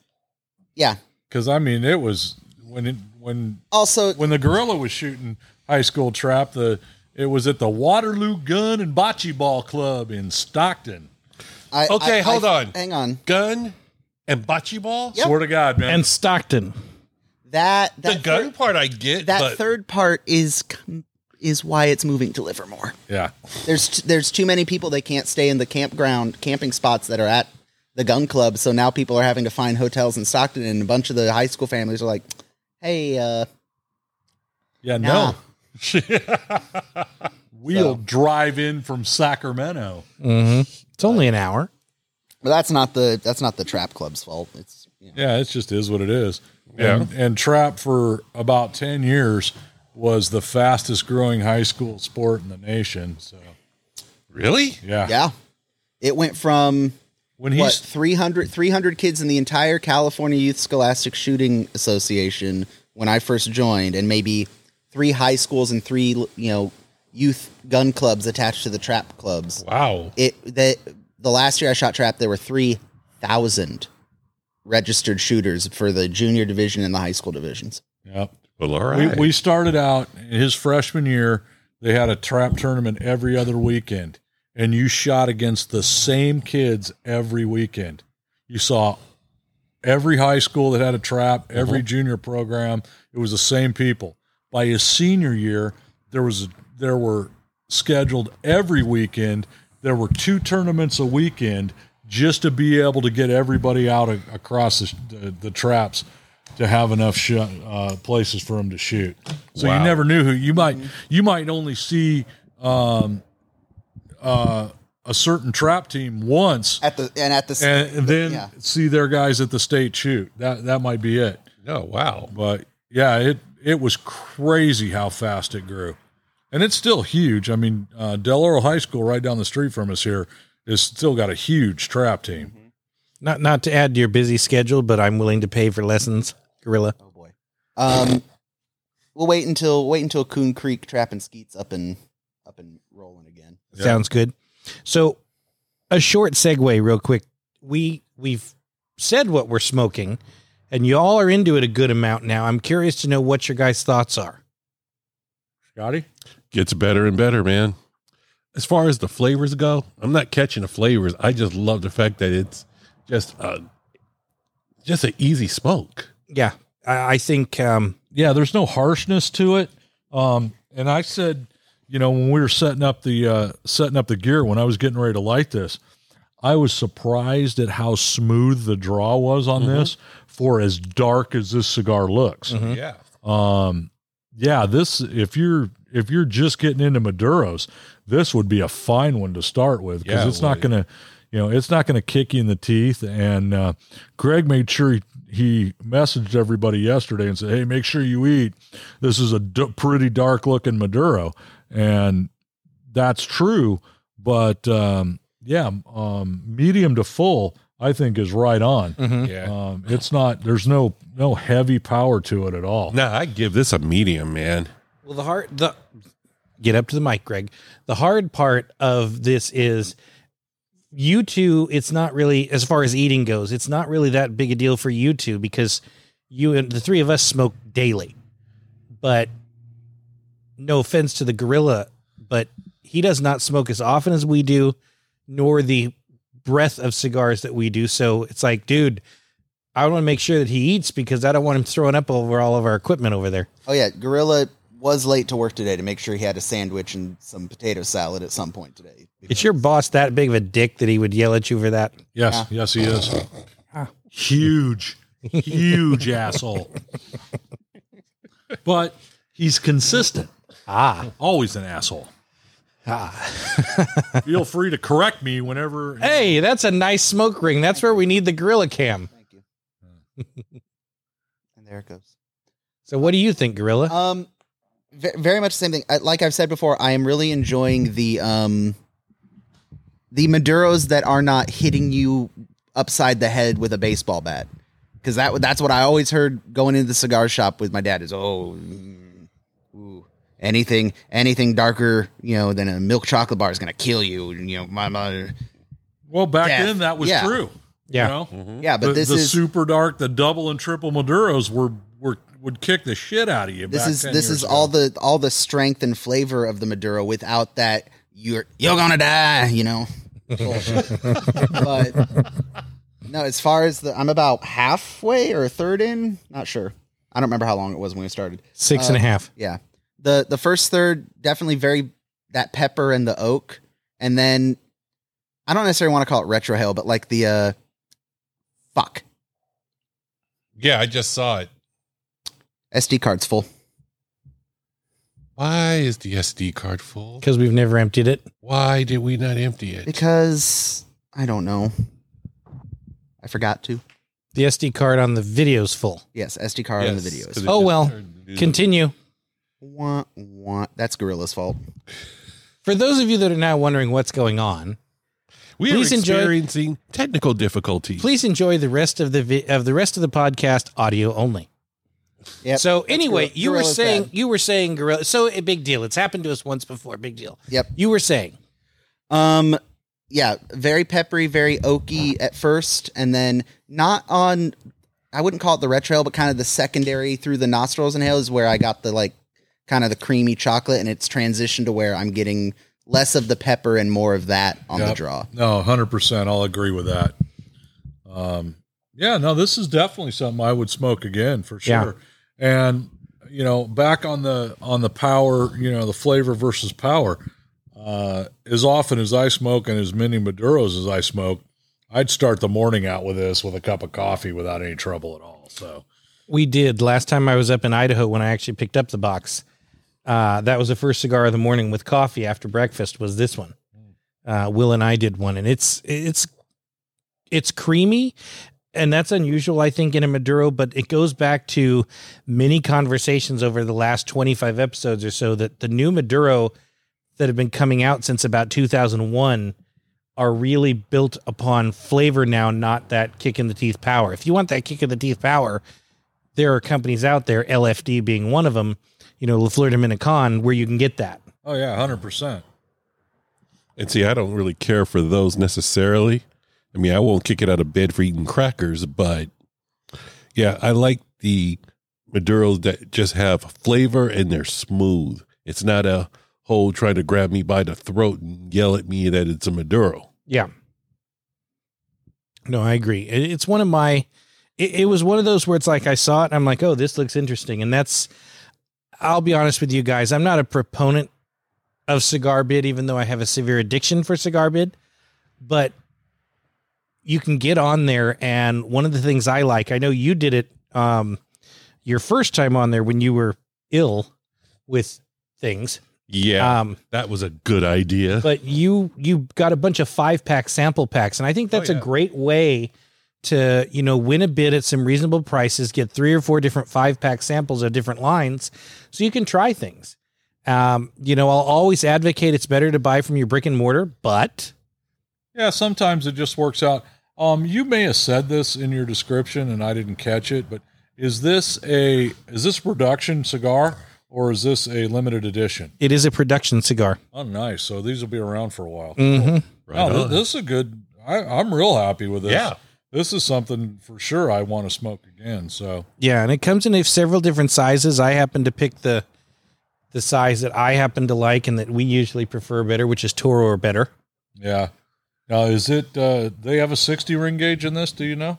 yeah. Because I mean, it was when it, when Also, when the gorilla was shooting high school trap. The it was at the Waterloo Gun and Bocce Ball Club in Stockton. I, Okay, I- hold I- on. hang on. Gun and bocce ball? Yep. Swear to God, man. and Stockton. That The gun third, part I get, that but third part is com- is why it's moving to Livermore. yeah, There's t- there's too many people they can't stay in the campground camping spots that are at the gun club. So now people are having to find hotels in Stockton, and a bunch of the high school families are like, "Hey, uh, yeah, nah. no. We'll drive in from Sacramento. Mhm. It's only an hour. But that's not the that's not the trap club's fault. It's you know, Yeah, it just is what it is. Yeah. And, and trap for about ten years was the fastest growing high school sport in the nation. So really? yeah, yeah. It went from When what he's 300, 300 kids in the entire California Youth Scholastic Shooting Association when I first joined, and maybe three high schools and three you know youth gun clubs attached to the trap clubs. Wow. It the the last year I shot trap, there were three thousand registered shooters for the junior division and the high school divisions. Yep. Well, all We, we started out his freshman year. They had a trap tournament every other weekend, and you shot against the same kids every weekend. You saw every high school that had a trap, every uh-huh. junior program. It was the same people. By his senior year, there was there were scheduled every weekend. There were two tournaments a weekend just to be able to get everybody out across the, the, the traps to have enough sh- uh, places for them to shoot. So Wow. you never knew who you might you might only see um, uh, a certain trap team once, At the and at the and, and then yeah. see their guys at the state shoot. That that might be it. oh, wow. But yeah, it it was crazy how fast it grew, and it's still huge. I mean, uh, Del Oro High School, right down the street from us here, is still got a huge trap team. Not not to add to your busy schedule, but I'm willing to pay for lessons, Gorilla. Oh boy. Um, we'll wait until wait until Coon Creek Trap and Skeets up and up and rolling again. Yeah. Sounds good. So, a short segue, real quick. We we've said what we're smoking, and you all are into it a good amount now. I'm curious to know what your guys' thoughts are. Scotty, Gets better and better, man. As far as the flavors go, I'm not catching the flavors. I just love the fact that it's just a just an easy smoke. Yeah, I, I think um, yeah, there's no harshness to it. Um, and I said, you know, when we were setting up the uh, setting up the gear, when I was getting ready to light this, I was surprised at how smooth the draw was on this for as dark as this cigar looks. Mhm. Yeah. Um, yeah, this if you're if you're just getting into Maduros, this would be a fine one to start with because Yeah, it it's not gonna, you know, it's not gonna kick you in the teeth. And uh, Greg made sure he, he messaged everybody yesterday and said, "Hey, make sure you eat. This is a d- pretty dark looking Maduro," and that's true. But um, yeah, um, medium to full, I think is right on. mhm. Yeah. Um, it's not. There's no no heavy power to it at all. Nah, I give this a medium, man. Well, the hard the get up to the mic, Greg. The hard part of this is you two. It's not really as far as eating goes. It's not really that big a deal for you two because you and the three of us smoke daily. But no offense to the gorilla, but he does not smoke as often as we do, nor the breadth of cigars that we do. So it's like, dude, I want to make sure that he eats because I don't want him throwing up over all of our equipment over there. Oh yeah, Gorilla was late to work today to make sure he had a sandwich and some potato salad at some point today. Is your boss that big of a dick that he would yell at you for that? Yes, yes, he is. Huge, huge asshole. But he's consistent. Ah. Always an asshole. ah. Feel free to correct me whenever. hey, that's a nice smoke ring. That's where we need the gorilla cam. Thank you. and there it goes. So what do you think, gorilla? Um, ve- very much the same thing. I, like I've said before, I am really enjoying the um, the Maduros that are not hitting you upside the head with a baseball bat. Because that that's what I always heard going into the cigar shop with my dad is oh, mm, ooh, anything anything darker you know than a milk chocolate bar is gonna kill you. You know, my mother. well, back Death. then that was Yeah. true. yeah. You know? Yeah, but the, this the is super dark, the double and triple Maduros were were would kick the shit out of you. this back is 10 this years is ago. all the all the strength and flavor of the Maduro without that you're you're gonna die, you know. but no, as far as the I'm about halfway or a third in, not sure. I don't remember how long it was when we started. Six and a Uh, half. Yeah. The the first third definitely very that pepper and the oak. And then I don't necessarily want to call it retrohale, but like the uh fuck. Yeah, I just saw it. SD card's full. Why is the SD card full? Because we've never emptied it. Why did we not empty it? Because I don't know. I forgot to. The SD card on the video's full. Yes, SD card on the Yes, video 'cause is it Oh, just well. turned into- Continue. wah, wah. That's Gorilla's fault. For those of you that are now wondering what's going on, We are Please enjoy- experiencing technical difficulties. please enjoy the rest of the vi- of the rest of the podcast audio only. Yep. So anyway, Gorilla- you were saying bad. you were saying gorilla. So a big deal. It's happened to us once before. Big deal. Yep. You were saying Um, yeah, very peppery, very oaky at first, and then not on. I wouldn't call it the retrohale, but kind of the secondary through the nostrils and is where I got the like kind of the creamy chocolate, and it's transitioned to where I'm getting less of the pepper and more of that on the draw. No, hundred percent. I'll agree with that. Um, yeah, no, this is definitely something I would smoke again for Yeah. And you know, back on the on the power, you know, the flavor versus power. Uh, as often as I smoke and as many Maduros as I smoke, I'd start the morning out with this with a cup of coffee without any trouble at all. So we did last time I was up in Idaho when I actually picked up the box. Uh, that was the first cigar of the morning with coffee after breakfast. Was this one? Uh, Will and I did one, and it's it's it's creamy, and that's unusual, I think, in a Maduro. But it goes back to many conversations over the last twenty five episodes or so that the new Maduro that have been coming out since about two thousand one are really built upon flavor now, not that kick in the teeth power. If you want that kick in the teeth power, there are companies out there, LFD being one of them, you know, La Flor Dominican, where you can get that. oh yeah, hundred percent. And see, I don't really care for those necessarily. I mean, I won't kick it out of bed for eating crackers, but yeah, I like the Maduros that just have flavor and they're smooth. It's not a whole trying to grab me by the throat and yell at me that it's a Maduro. Yeah. No, I agree. It's one of my. It, it was one of those where it's like I saw it and I'm like, oh, this looks interesting, and that's. I'll be honest with you guys. I'm not a proponent of cigar bid, even though I have a severe addiction for cigar bid, but you can get on there, and one of the things I like, I know you did it, um, your first time on there when you were ill with things. Yeah, Um, that was a good idea. but you you got a bunch of five pack sample packs and i think that's Oh, yeah. a great way to you know win a bid at some reasonable prices get three or four different five pack samples of different lines so you can try things um, you know i'll always advocate it's better to buy from your brick and mortar but Yeah, sometimes it just works out. Um, you may have said this in your description and I didn't catch it, but is this a is this a production cigar or is this a limited edition? it is a production cigar Oh, nice. So these will be around for a while. mm-hmm. Right no, this is a good. I, I'm real happy with this. Yeah. this is something for sure I want to smoke again. So yeah and it comes in several different sizes i happen to pick the the size that i happen to like and that we usually prefer better which is toro or better yeah. Now is it? Uh, they have a 60 ring gauge in this. Do you know?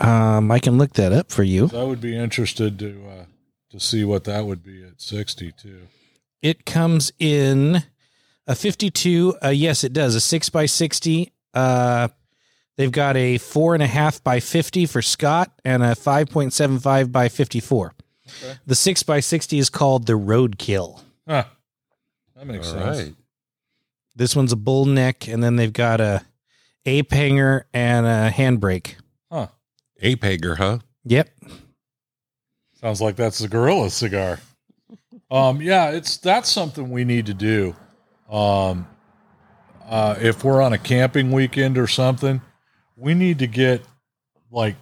um, i can look that up for you I would be interested to uh, to see what that would be at 60 too. It comes in a 52. Uh, yes, it does. A 6 by 60. Uh, they've got a 4.5 by 50 for Scott and a 5.75 by 54. Okay. The 6 by 60 is called the Roadkill. Huh. That makes All sense. right. This one's a bull neck, and then they've got a ape hanger and a handbrake. Huh. Ape hanger, huh? Yep. Sounds like that's a gorilla cigar. Um, yeah, it's that's something we need to do. Um, uh, if we're on a camping weekend or something, we need to get like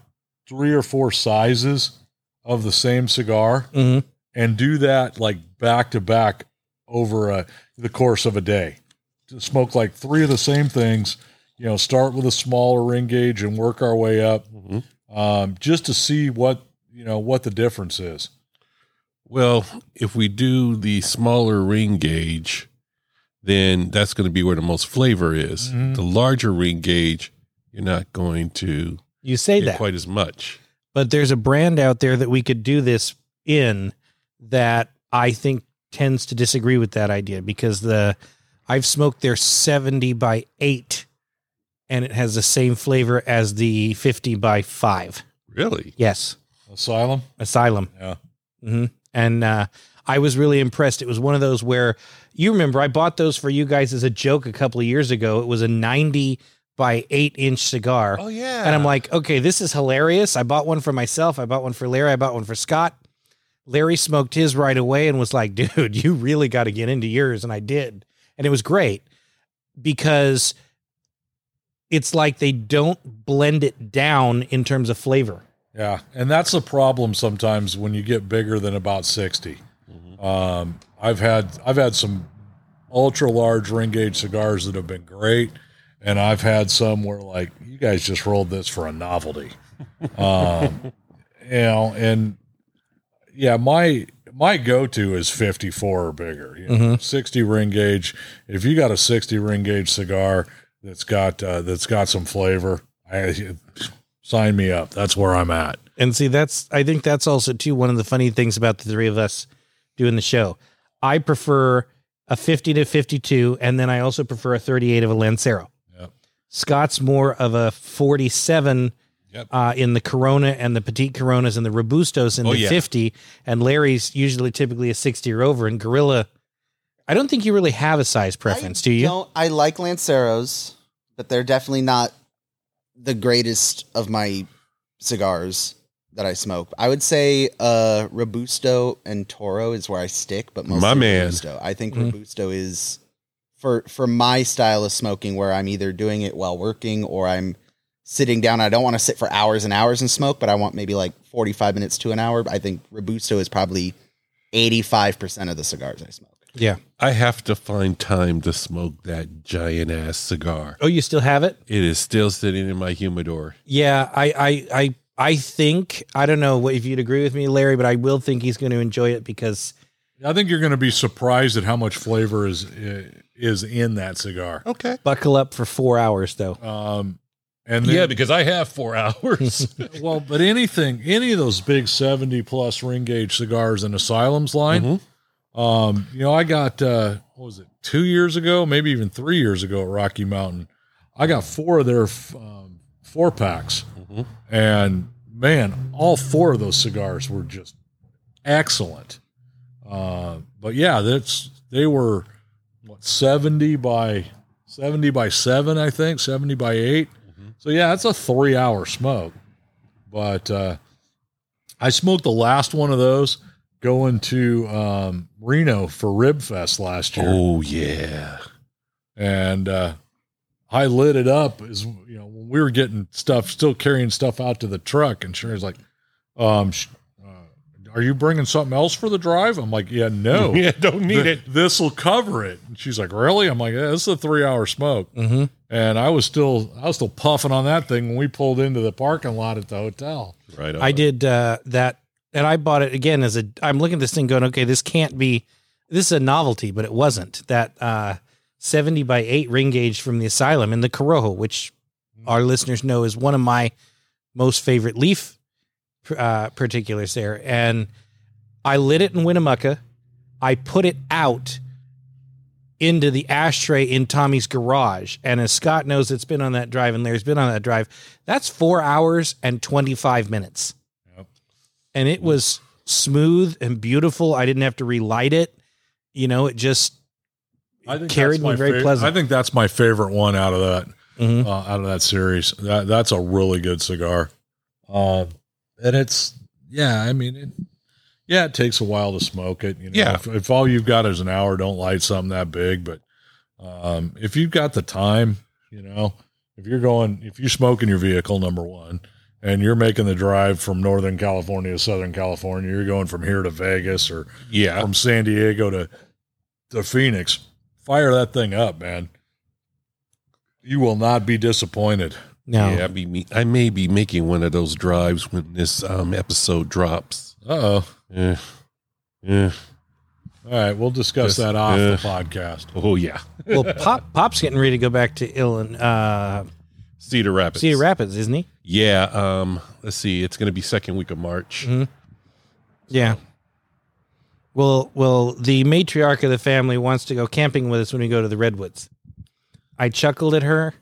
three or four sizes of the same cigar hmm and do that like back to back over uh the course of a day. To smoke like three of the same things. You know, start with a smaller ring gauge and work our way up, Mhm. um, just to see what you know what the difference is. Well, if we do the smaller ring gauge, then that's going to be where the most flavor is. Mhm. The larger ring gauge, you're not going to You say get that. quite as much. but there's a brand out there that we could do this in that I think tends to disagree with that idea because the I've smoked their 70 by 8 and it has the same flavor as the 50 by 5. Really? Yes, Asylum. Asylum. Yeah. hmm And uh, I was really impressed. It was one of those where you remember I bought those for you guys as a joke a couple of years ago. It was a 90 by 8 inch cigar. Oh yeah. And I'm like, okay, this is hilarious. I bought one for myself. I bought one for Larry. I bought one for Scott. Larry smoked his right away and was like, dude, you really got to get into yours. And I did. And it was great because it's like they don't blend it down in terms of flavor. Yeah, and that's the problem sometimes when you get bigger than about 60 Um, I've had I've had some ultra large ring gauge cigars that have been great, and I've had some where like you guys just rolled this for a novelty, um, you know, and yeah, my my go to is 54 or bigger, you know, 60 ring gauge. If you got a 60 ring gauge cigar that's got uh, that's got some flavor, I sign me up. That's where I'm at. And see, that's I think that's also too one of the funny things about the three of us doing the show. I prefer a 50 to 52, and then I also prefer a 38 of a Lancero. Yep. Scott's more of a 47 Yep. uh, in the Corona and the Petite Coronas and the Robustos in Oh, the yeah. 50, and Larry's usually typically a 60 or over. And Gorilla, I don't think you really have a size preference, I do you? Don't, I like Lanceros, but they're definitely not the greatest of my cigars that I smoke. I would say uh, Robusto and Toro is where I stick, but mostly My man. Robusto. I think Mhm. Robusto is for for my style of smoking, where I'm either doing it while working or I'm sitting down. I don't want to sit for hours and hours and smoke, but I want maybe like 45 minutes to an hour. I think Robusto is probably 85% of the cigars I smoke. Yeah. I have to find time to smoke that giant ass cigar. Oh, you still have it? It is still sitting in my humidor. Yeah, I, I, I, I think I don't know if you'd agree with me, Larry, but I will think he's going to enjoy it because I think you're going to be surprised at how much flavor is is in that cigar. Okay. buckle up for four hours though. Um, and then, Yeah, because I have four hours. well, but anything, any of those big seventy plus ring gauge cigars in Asylum's line, um, you know, I got uh, what was it two years ago, maybe even three years ago at Rocky Mountain. I got four of their um, four packs, and man, all four of those cigars were just excellent. Uh, but yeah, that's they were what seventy by seventy by seven, I think, seventy by 8 So yeah, that's a three hour smoke. But uh, I smoked the last one of those going to um, Reno for Rib Fest last year, oh yeah. and uh, I lit it up as you know when we were getting stuff, still carrying stuff out to the truck, and Sherry's like, um. sh- uh, Are you bringing something else for the drive? I'm like, yeah, no. Yeah, don't need it. This will cover it. And she's like, really? I'm like, yeah, this is a three hour smoke. Mm-hmm. And I was still, I was still puffing on that thing when we pulled into the parking lot at the hotel. Right. On. I did uh, that, and I bought it again as a. I'm looking at this thing going, okay, this can't be. This is a novelty, but it wasn't that uh, 70 by eight ring gauge from the Asylum in the Corojo, which our listeners know is one of my most favorite leaf uh, particulars there. And I lit it in Winnemucca. I put it out into the ashtray in Tommy's garage. And as Scott knows, it's been on that drive, and Larry's been on that drive. That's four hours and 25 minutes. And it was smooth and beautiful. I didn't have to relight it. You know, it just I think Carried me very fav- pleasant. I think that's my favorite one out of that, Mhm. uh, out of that series. That that's a really good cigar. Um, and it's yeah, I mean, it, yeah, it takes a while to smoke it. You know, Yeah. if, if all you've got is an hour, don't light something that big. But um, if you've got the time, you know, if you're going, if you smoke in your vehicle, number one, and you're making the drive from Northern California to Southern California, you're going from here to Vegas or yeah. from San Diego to to Phoenix, fire that thing up, man. You will not be disappointed. no. Yeah, I, be, I may be making one of those drives when this um, episode drops. Uh oh. Yeah. Yeah. All right, we'll discuss Just, that off uh, the podcast. Oh, yeah. Well, Pop Pop's getting ready to go back to Illinois, uh, Cedar Rapids. Cedar Rapids, isn't he? Yeah. Um, let's see. It's going to be second week of March. Mhm. Yeah. Well, well, the matriarch of the family wants to go camping with us when we go to the redwoods. I chuckled at her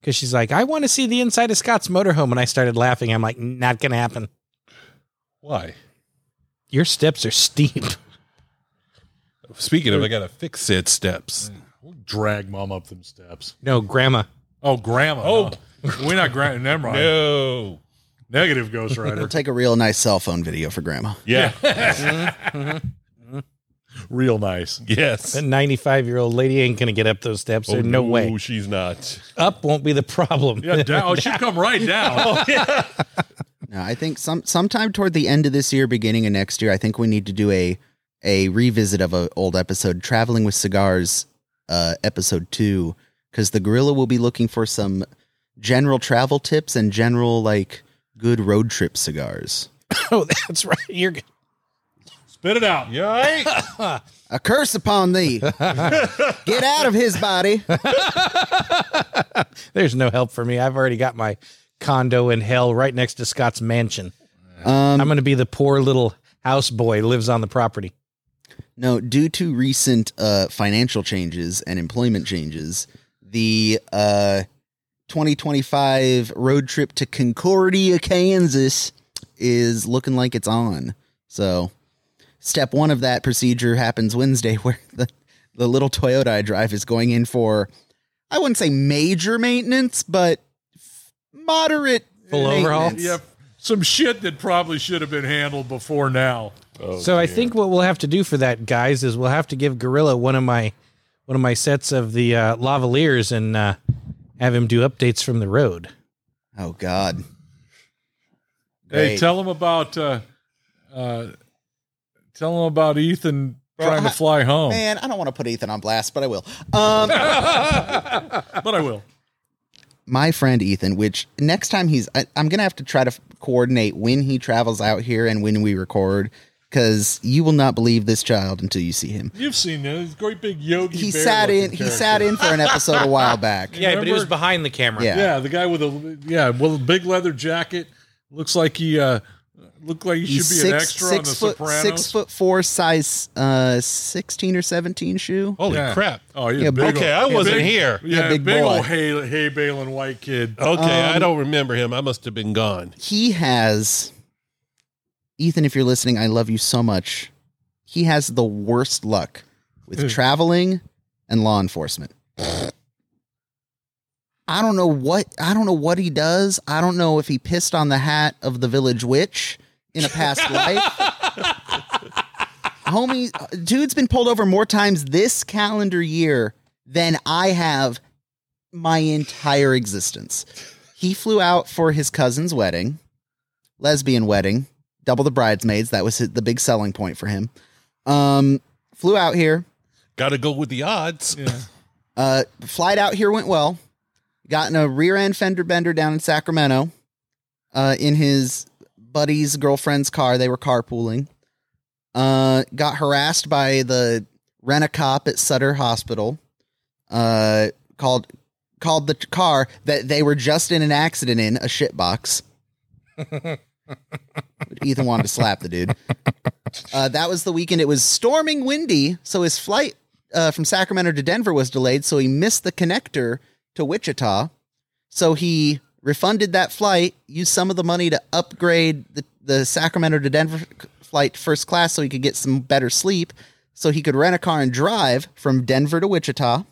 because she's like, "I want to see the inside of Scott's motorhome," and I started laughing. I'm like, "Not gonna happen. Why? Your steps are steep." Speaking of, I got to fix it steps. We'll drag mom up them steps. No, Grandma. Oh, grandma. Oh. no. we're not grandma. Never mind. No. Negative Ghost Rider. We'll take a real nice cell phone video for grandma. Yeah. Real nice. yes. That 95 year old lady ain't gonna get up those steps. There's no, way. she's not. Up won't be the problem. Yeah, down. Oh, she'll come right down. No, I think some sometime toward the end of this year, beginning of next year, I think we need to do a a revisit of an old episode, traveling with cigars, uh, episode two, because the gorilla will be looking for some general travel tips and general like good road trip cigars. Oh, that's right. You're good. Spit it out. Yeah. A curse upon thee! Get out of his body. There's no help for me. I've already got my condo in hell right next to Scott's mansion. Um, I'm going to be the poor little houseboy lives on the property. No, due to recent uh, financial changes and employment changes, the uh, 2025 road trip to Concordia, Kansas is looking like it's on. So, step one of that procedure happens Wednesday, where the, the little Toyota I drive is going in for, I wouldn't say major maintenance, but moderate Full overhaul? maintenance. Yeah, some shit that probably should have been handled before now. so I think what we'll have to do for that, guys, is we'll have to give Gorilla one of my one of my sets of the uh, lavaliers and uh, have him do updates from the road. Oh, God. Hey, tell him about uh, uh, tell him about Ethan trying to fly home. Man, I don't want to put Ethan on blast, but I will. Um, But I will. my friend Ethan, which next time he's, I, I'm gonna have to try to coordinate when he travels out here and when we record, because you will not believe this child until you see him. You've seen him. He's a great big yogi. He sat in. looking He sat in for an episode a while back. Yeah, but he was behind the camera. Yeah. Yeah, the guy with a yeah, well, big leather jacket looks like he uh looked like he He's should be an six, extra on the foot, Sopranos. six foot four, size uh, sixteen or seventeen shoe. Holy Yeah. crap. Oh, yeah, Yeah, big Okay, I wasn't big- here. Yeah, big big, boy. old hay, hay baling white kid. Okay, Um, I don't remember him. I must have been gone. He has, Ethan. If you're listening, I love you so much. He has the worst luck with mm. traveling and law enforcement. I don't know what I don't know what he does. I don't know if he pissed on the hat of the village witch in a past life. Homie, dude's been pulled over more times this calendar year than I have my entire existence. He flew out for his cousin's wedding, lesbian wedding, double the bridesmaids. That was the big selling point for him. Um, flew out here. Got to go with the odds. Yeah. Uh, flight out here went well. Got in a rear end fender bender down in Sacramento. Uh, in his buddy's girlfriend's car, they were carpooling. Uh, got harassed by the rent a cop at Sutter Hospital. Uh, called called the car that they were just in an accident in a shitbox. Ethan wanted to slap the dude. Uh, that was the weekend. It was storming windy, so his flight uh, from Sacramento to Denver was delayed. So he missed the connector to Wichita. So he refunded that flight, used some of the money to upgrade the, the Sacramento to Denver flight first class so he could get some better sleep. So he could rent a car and drive from Denver to Wichita,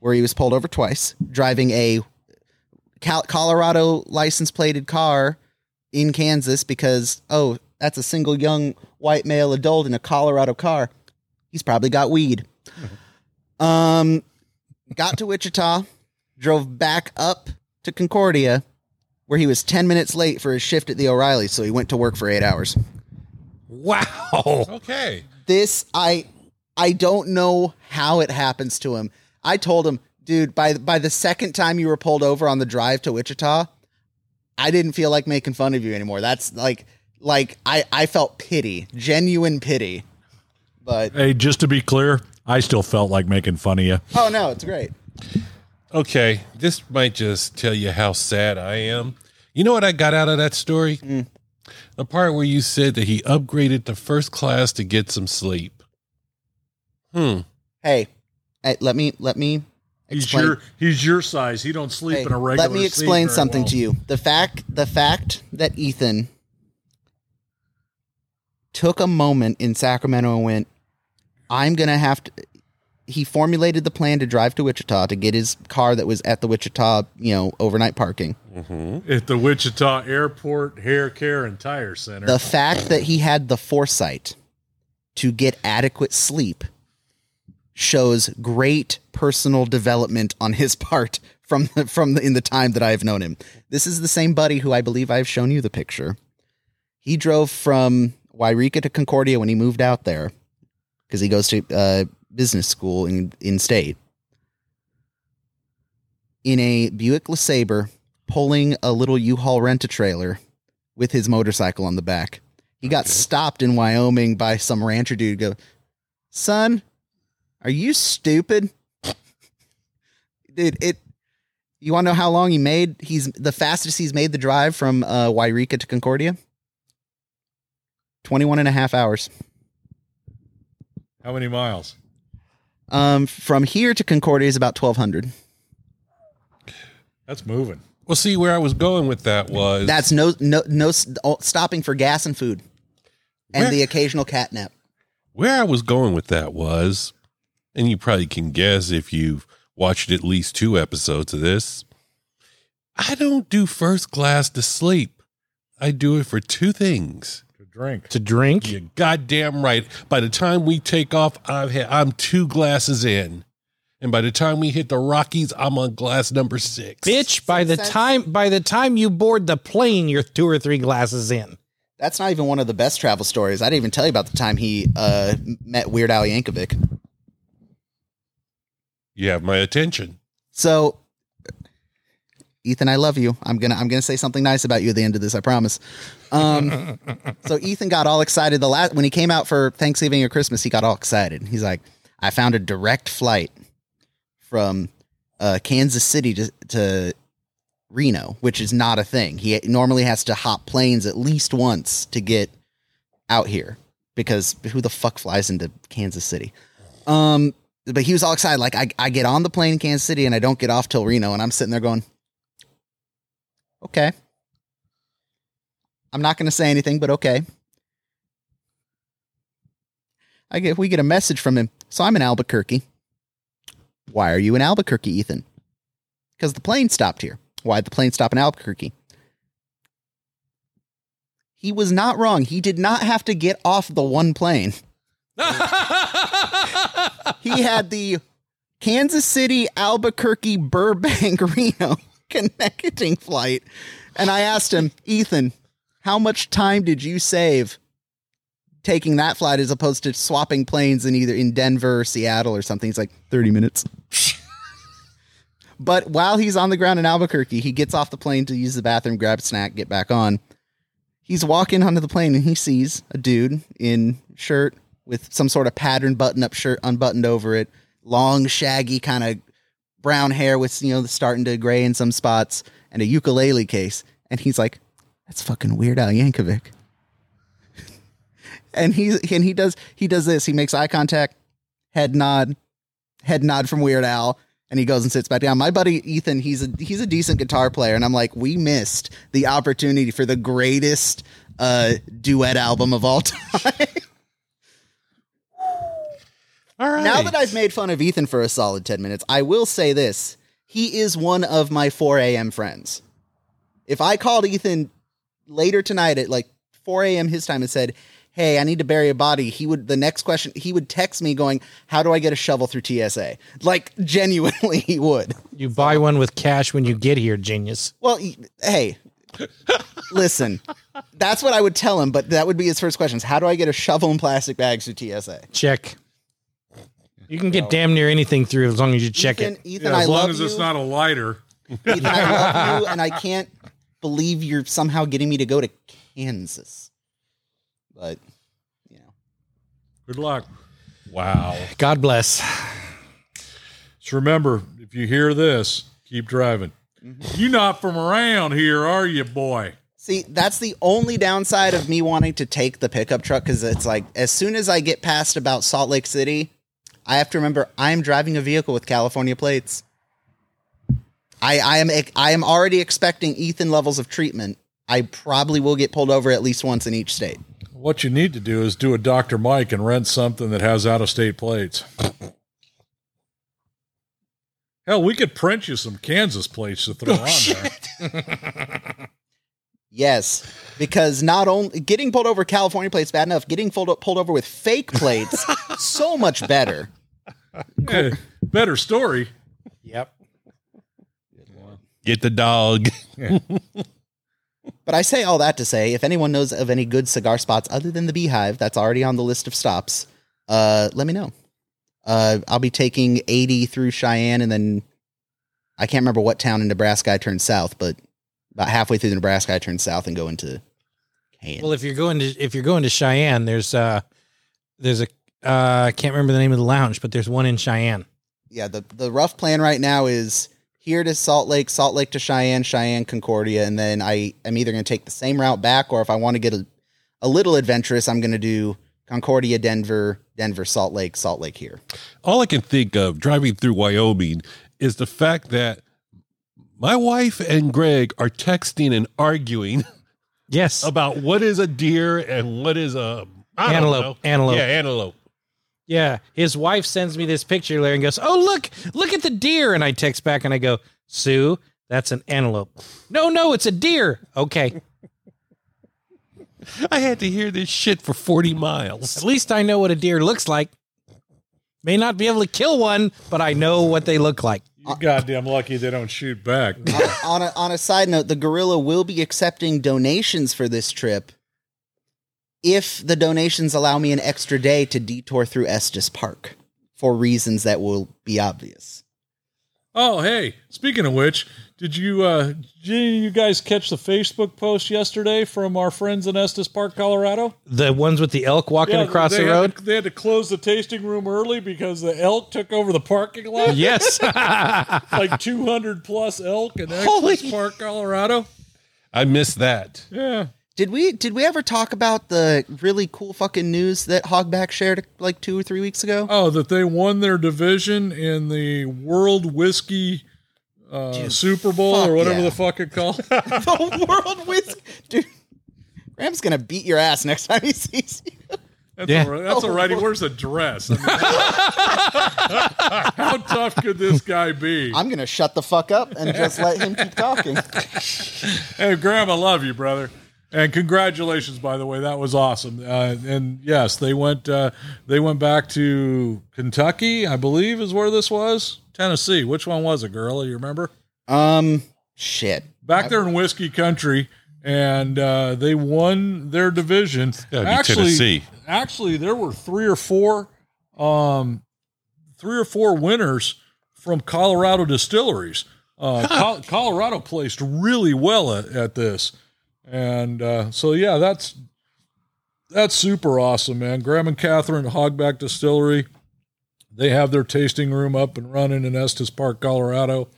where he was pulled over twice, driving a Colorado license plated car in Kansas because, oh, that's a single young white male adult in a Colorado car. He's probably got weed. Um, got to Wichita, drove back up to Concordia, where he was 10 minutes late for his shift at the O'Reilly, so he went to work for eight hours. Wow. Okay. This, I, I don't know how it happens to him. I told him, dude, by, by the second time you were pulled over on the drive to Wichita, I didn't feel like making fun of you anymore. That's like, like I, I felt pity, genuine pity. But Hey, just to be clear, I still felt like making fun of you. oh no, it's great. Okay. This might just tell you how sad I am. You know what I got out of that story? The part where you said that he upgraded to first class to get some sleep. Hmm. Hey, hey let me let me He's your he's your size. He don't sleep Hey, in a regular. let me explain very something well. to you. The fact the fact that Ethan took a moment in Sacramento and went, I'm gonna have to he formulated the plan to drive to Wichita to get his car that was at the Wichita, you know, overnight parking. Mm-hmm. at the Wichita Airport Hair Care and Tire Center. The fact that he had the foresight to get adequate sleep shows great personal development on his part from the, from the, in the time that I have known him. This is the same buddy who I believe I've shown you the picture He drove from Yreka to Concordia when he moved out there because he goes to uh, business school in in state in a Buick LeSabre, pulling a little U-Haul rent-a-trailer with his motorcycle on the back. He got stopped in Wyoming by some rancher dude. Go, son, are you stupid? Dude, it. You want to know how long he made? He's the fastest he's made the drive from uh, Yreka to Concordia. 21 and a half hours. How many miles? Um, from here to Concordia is about 1200. That's moving. Well, see where I was going with that was That's no no no stopping for gas and food, and Where- the occasional cat nap. where I was going with that was, and you probably can guess if you've watched at least two episodes of this. I don't do first class to sleep. I do it for two things. To drink. To drink? You goddamn right. By the time we take off, I've had, I'm two glasses in, and by the time we hit the Rockies, I'm on glass number six. Bitch, by the That's- time by the time you board the plane, you're two or three glasses in. That's not even one of the best travel stories. I didn't even tell you about the time he uh, met Weird Al Yankovic. You have my attention. So, Ethan, I love you. I'm gonna I'm gonna say something nice about you at the end of this. I promise. Um, so Ethan got all excited the last when he came out for Thanksgiving or Christmas. He got all excited. He's like, I found a direct flight from uh, Kansas City to, to Reno, which is not a thing. He normally has to hop planes at least once to get out here because who the fuck flies into Kansas City? Um, but he was all excited. Like I, I get on the plane in Kansas City and I don't get off till Reno, and I'm sitting there going, okay. I'm not going to say anything, but okay. I get we get a message from him. So I'm in Albuquerque. Why are you in Albuquerque, Ethan? Because the plane stopped here. Why'd the plane stop in Albuquerque? He was not wrong. He did not have to get off the one plane. he had the Kansas City, Albuquerque, Burbank, Reno connecting flight. And I asked him, Ethan, how much time did you save taking that flight as opposed to swapping planes in either in Denver or Seattle or something? He's like, 30 minutes. but while he's on the ground in Albuquerque, he gets off the plane to use the bathroom, grab a snack, get back on. He's walking onto the plane and he sees a dude in shirt with some sort of pattern button up shirt unbuttoned over it, long, shaggy kind of brown hair with you know starting to gray in some spots, and a ukulele case. And he's like, "That's fucking Weird Al Yankovic." and he's and he does he does this. He makes eye contact, head nod, head nod from Weird Al, and he goes and sits back down. My buddy Ethan, he's a he's a decent guitar player, and I'm like, we missed the opportunity for the greatest uh, duet album of all time. All right. Now that I've made fun of Ethan for a solid 10 minutes, I will say this. He is one of my 4 a.m. friends. If I called Ethan later tonight at like 4 a.m. his time and said, Hey, I need to bury a body, he would, the next question, he would text me going, How do I get a shovel through TSA? Like, genuinely, he would. You buy one with cash when you get here, genius. Well, hey, listen, that's what I would tell him, but that would be his first questions. How do I get a shovel and plastic bags through TSA? Check. You can get damn near anything through as long as you check Ethan, it. Ethan, Yeah, I as long love as you. it's not a lighter. Ethan, I love you, and I can't believe you're somehow getting me to go to Kansas. But you know, Good luck. wow. God bless. Just remember, if you hear this, keep driving. Mm-hmm. You're not from around here, are you, boy? see, that's the only downside of me wanting to take the pickup truck because it's like as soon as I get past about Salt Lake City, I have to remember I'm driving a vehicle with California plates. I, I am I am already expecting Ethan levels of treatment. I probably will get pulled over at least once in each state. What you need to do is do a Dr. Mike and rent something that has out of state plates. Hell, we could print you some Kansas plates to throw oh, on there. Yes, because not only getting pulled over California plates bad enough, getting pulled pulled over with fake plates so much better. Eh, better story. Yep. Get the dog. But I say all that to say, if anyone knows of any good cigar spots other than the Beehive, that's already on the list of stops. Uh, let me know. Uh, I'll be taking 80 through Cheyenne, and then I can't remember what town in Nebraska I turned south, but about halfway through Nebraska I turned south and go into Cayenne. Well, if you're going to if you're going to Cheyenne, there's uh there's a uh I can't remember the name of the lounge, but there's one in Cheyenne. yeah, the the rough plan right now is here to Salt Lake, Salt Lake to Cheyenne, Cheyenne Concordia, and then I am either going to take the same route back, or if I want to get a, a little adventurous, I'm going to do Concordia, Denver, Denver, Salt Lake, Salt Lake here. All I can think of driving through Wyoming is the fact that my wife and Greg are texting and arguing Yes. about what is a deer and what is a I don't Antelope. know. Antelope. Yeah, antelope. Yeah, his wife sends me this picture Larry and goes, "Oh look, look at the deer." And I text back and I go, "Sue, that's an antelope." No, no, it's a deer. Okay, I had to hear this shit for 40 miles. at least I know what a deer looks like. May not be able to kill one, but I know what they look like. You're goddamn lucky they don't shoot back. on a on a side note, the gorilla will be accepting donations for this trip if the donations allow me an extra day to detour through Estes Park for reasons that will be obvious. Oh, hey, speaking of which, did you uh did you guys catch the Facebook post yesterday from our friends in Estes Park, Colorado? The ones with the elk walking across they the had road. to- they had to close the tasting room early because the elk took over the parking lot. yes. like 200 plus elk in Holy- Estes Park, Colorado. I missed that. Yeah. Did we did we ever talk about the really cool fucking news that Hogback shared like two or three weeks ago? Oh, that they won their division in the World Whiskey uh, Super Bowl or whatever yeah. the fuck it called. the world whiskey, dude. Graham's gonna beat your ass next time he sees you. That's Yeah. all right. That's all right. He wears a dress. I mean, how tough could this guy be? I'm gonna shut the fuck up and just let him keep talking. Hey, Graham, I love you, brother. And congratulations, by the way, that was awesome. Uh, and yes, they went uh, they went back to Kentucky, I believe, is where this was. Tennessee. Which one was it, girl? You remember? Um, shit. Back there in whiskey country, and uh, they won their division. gotta Tennessee. actually, there were three or four, um, three or four winners from Colorado distilleries. Uh, Col- Colorado placed really well at, at this, and uh, so yeah, that's that's super awesome, man. Graham and Catherine Hogback Distillery, they have their tasting room up and running in Estes Park, Colorado.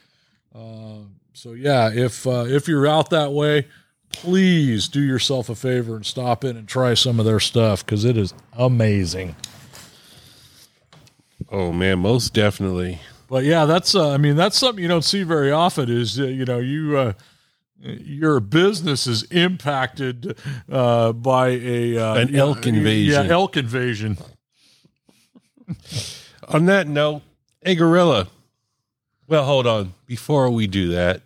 Uh, so yeah, if uh, if you're out that way, please do yourself a favor and stop in and try some of their stuff because it is amazing. Oh, man, most definitely. But yeah, that's uh, I mean that's something you don't see very often. Is uh, you know you uh, your business is impacted uh, by a uh, An elk invasion. Yeah, elk invasion. On that note, hey, Gorilla. Well, hold on. Before we do that,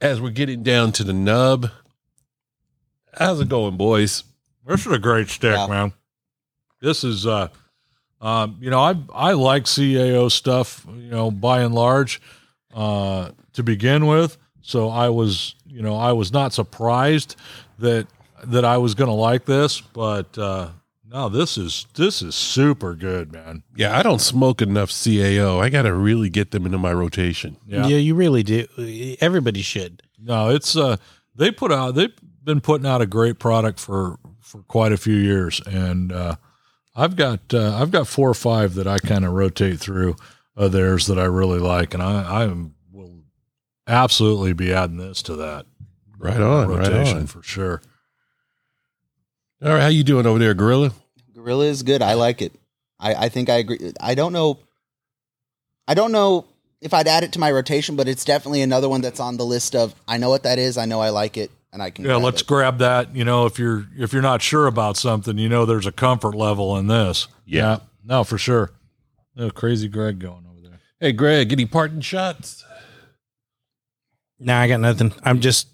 as we're getting down to the nub, how's it going, boys? This is a great stick, Yeah. man. This is uh um, you know, I I like CAO stuff, you know, by and large, uh, to begin with. So I was, you know, I was not surprised that that I was gonna like this, but uh no, this is this is super good, man. Yeah, I don't smoke enough CAO. I got to really get them into my rotation. Yeah. yeah, you really do. Everybody should. No, it's uh they put out they've been putting out a great product for for quite a few years and uh I've got uh, I've got four or five that I kind of rotate through of theirs that I really like and I I will absolutely be adding this to that Right on, right on. for sure. All right, how you doing over there, Gorilla? Gorilla is good. I like it. I, I think I agree. I don't know. I don't know if I'd add it to my rotation, but it's definitely another one that's on the list of. I know what that is. I know I like it, and I can. Yeah, grab let's it. grab that, you know, if you're if you're not sure about something, you know there's a comfort level in this. Yeah. No, for sure. No crazy Greg going over there. Hey, Greg, any parting shots? Nah, I got nothing. I'm just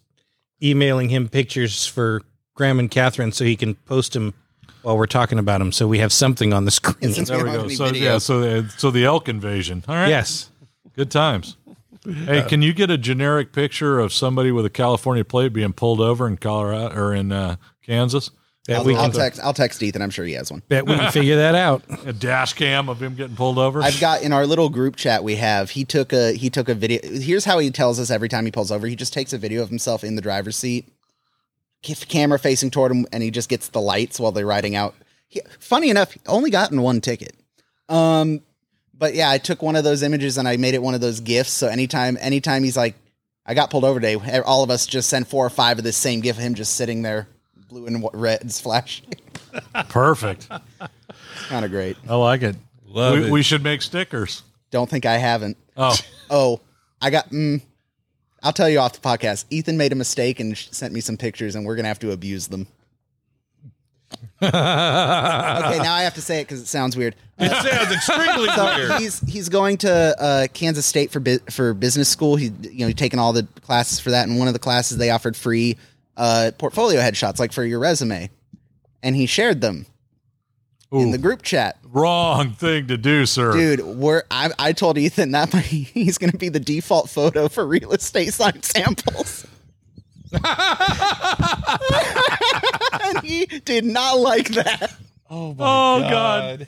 emailing him pictures for Graham and Catherine so he can post them while we're talking about them, so we have something on the screen. Since There we don't go. So video. yeah, so the, so the elk invasion. All right. yes. Good times. Hey, can you get a generic picture of somebody with a California plate being pulled over in Colorado or in uh, Kansas? Bet I'll, we I'll can text. I'll text Ethan. I'm sure he has one. bet we can figure that out. A dash cam of him getting pulled over? I've got in our little group chat we have. He took a he took a video. Here's how he tells us every time he pulls over. He just takes a video of himself in the driver's seat, camera facing toward him, and he just gets the lights while they're riding out. He, funny enough, only gotten one ticket. Um, but yeah, I took one of those images and I made it one of those gifs. So anytime, anytime he's like, "I got pulled over today," all of us just send four or five of this same gif of him just sitting there, blue and wh- reds flashing. Perfect. kind of great. I like it. Love we, it. we should make stickers. Don't think I haven't. Oh, Oh, I got. Mm, I'll tell you off the podcast. Ethan made a mistake and sent me some pictures, and we're gonna have to abuse them. okay, now I have to say it because it sounds weird. it sounds extremely So weird. he's he's going to uh, Kansas State for bu- for business school. He you know taking all the classes for that, and one of the classes they offered free uh, portfolio headshots, like for your resume, and he shared them in Ooh. the group chat. wrong thing to do, sir. Dude, we're I, I told Ethan that might, he's going to be the default photo for real estate sign samples. and he did not like that. oh my Oh, God.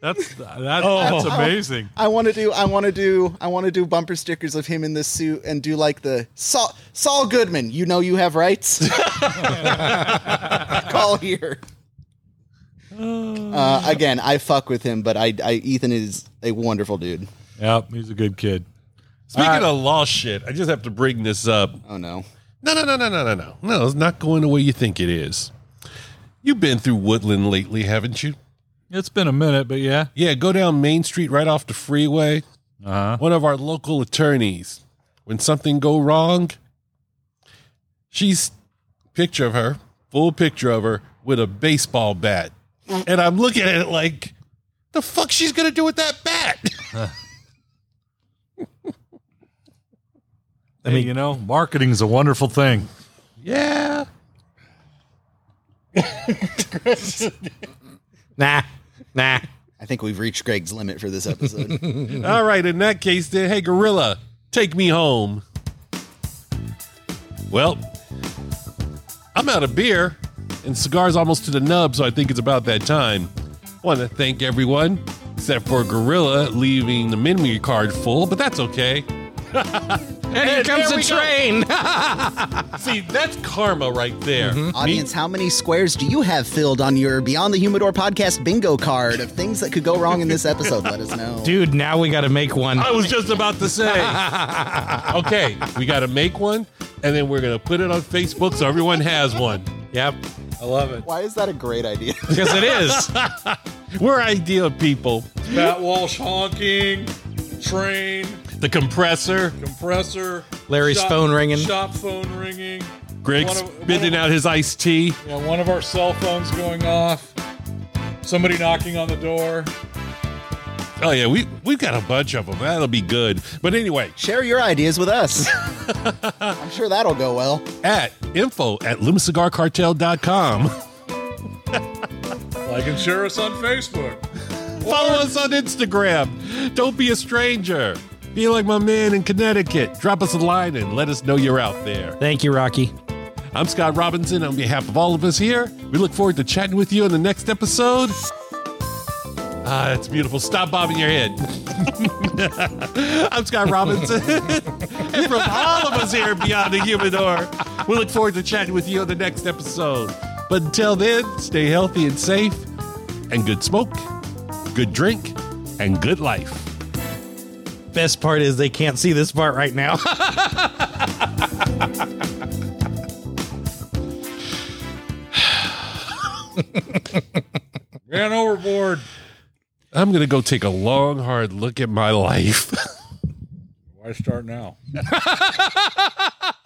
That's that, that's amazing. I want to do I want to do I want to do bumper stickers of him in this suit and do like the Saul Saul Goodman. You know you have rights. Call here. Uh, again, I fuck with him, but I, I Ethan is a wonderful dude. Yep, he's a good kid. Speaking All right. of law shit, I just have to bring this up. Oh no. No, no, no, no, no, no, no. No, it's not going the way you think it is. You've been through Woodland lately, haven't you? It's been a minute, but yeah. Yeah, go down Main Street right off the freeway. Uh huh. One of our local attorneys. When something go wrong, she's picture of her, full picture of her with a baseball bat. And I'm looking at it like, the fuck she's gonna do with that bat? I mean, you know, marketing's a wonderful thing. yeah. Nah, nah. I think we've reached Greg's limit for this episode. All right, in that case, then, hey, Gorilla, take me home. Well, I'm out of beer, and cigars almost to the nub, so I think it's about that time. I Want to thank everyone, except for Gorilla leaving the memory card full, but that's okay. And here comes there the train. See, that's karma right there. Mm-hmm. Mm-hmm. Audience, how many squares do you have filled on your Beyond the Humidor podcast bingo card of things that could go wrong in this episode? Let us know. Dude, now we got to make one. I was just about to say. okay, we got to make one, and then we're going to put it on Facebook so everyone has one. Yep, I love it. Why is that a great idea? because it is. We're ideal people. Matt Walsh honking, train, The compressor, compressor, Larry's phone ringing. shop phone ringing, Greg One spitting out his iced tea. yeah, one of our cell phones going off, somebody knocking on the door. Oh yeah, we we've got a bunch of them. That'll be good. But anyway, Share your ideas with us. I'm sure that'll go well. at info at loomiscigarcartel.com. Like and share us on Facebook. Follow us on Instagram. Don't be a stranger. Be like my man in Connecticut. Drop us a line and let us know you're out there. Thank you, Rocky. I'm Scott Robinson on behalf of all of us here. We look forward to chatting with you in the next episode. Ah, that's beautiful. Stop bobbing your head. I'm Scott Robinson. and from all of us here at Beyond the Humidor, we look forward to chatting with you on the next episode. But until then, stay healthy and safe, and good smoke, good drink, and good life. Best part is they can't see this part right now. Ran overboard. I'm going to go take a long, hard look at my life. Why start now?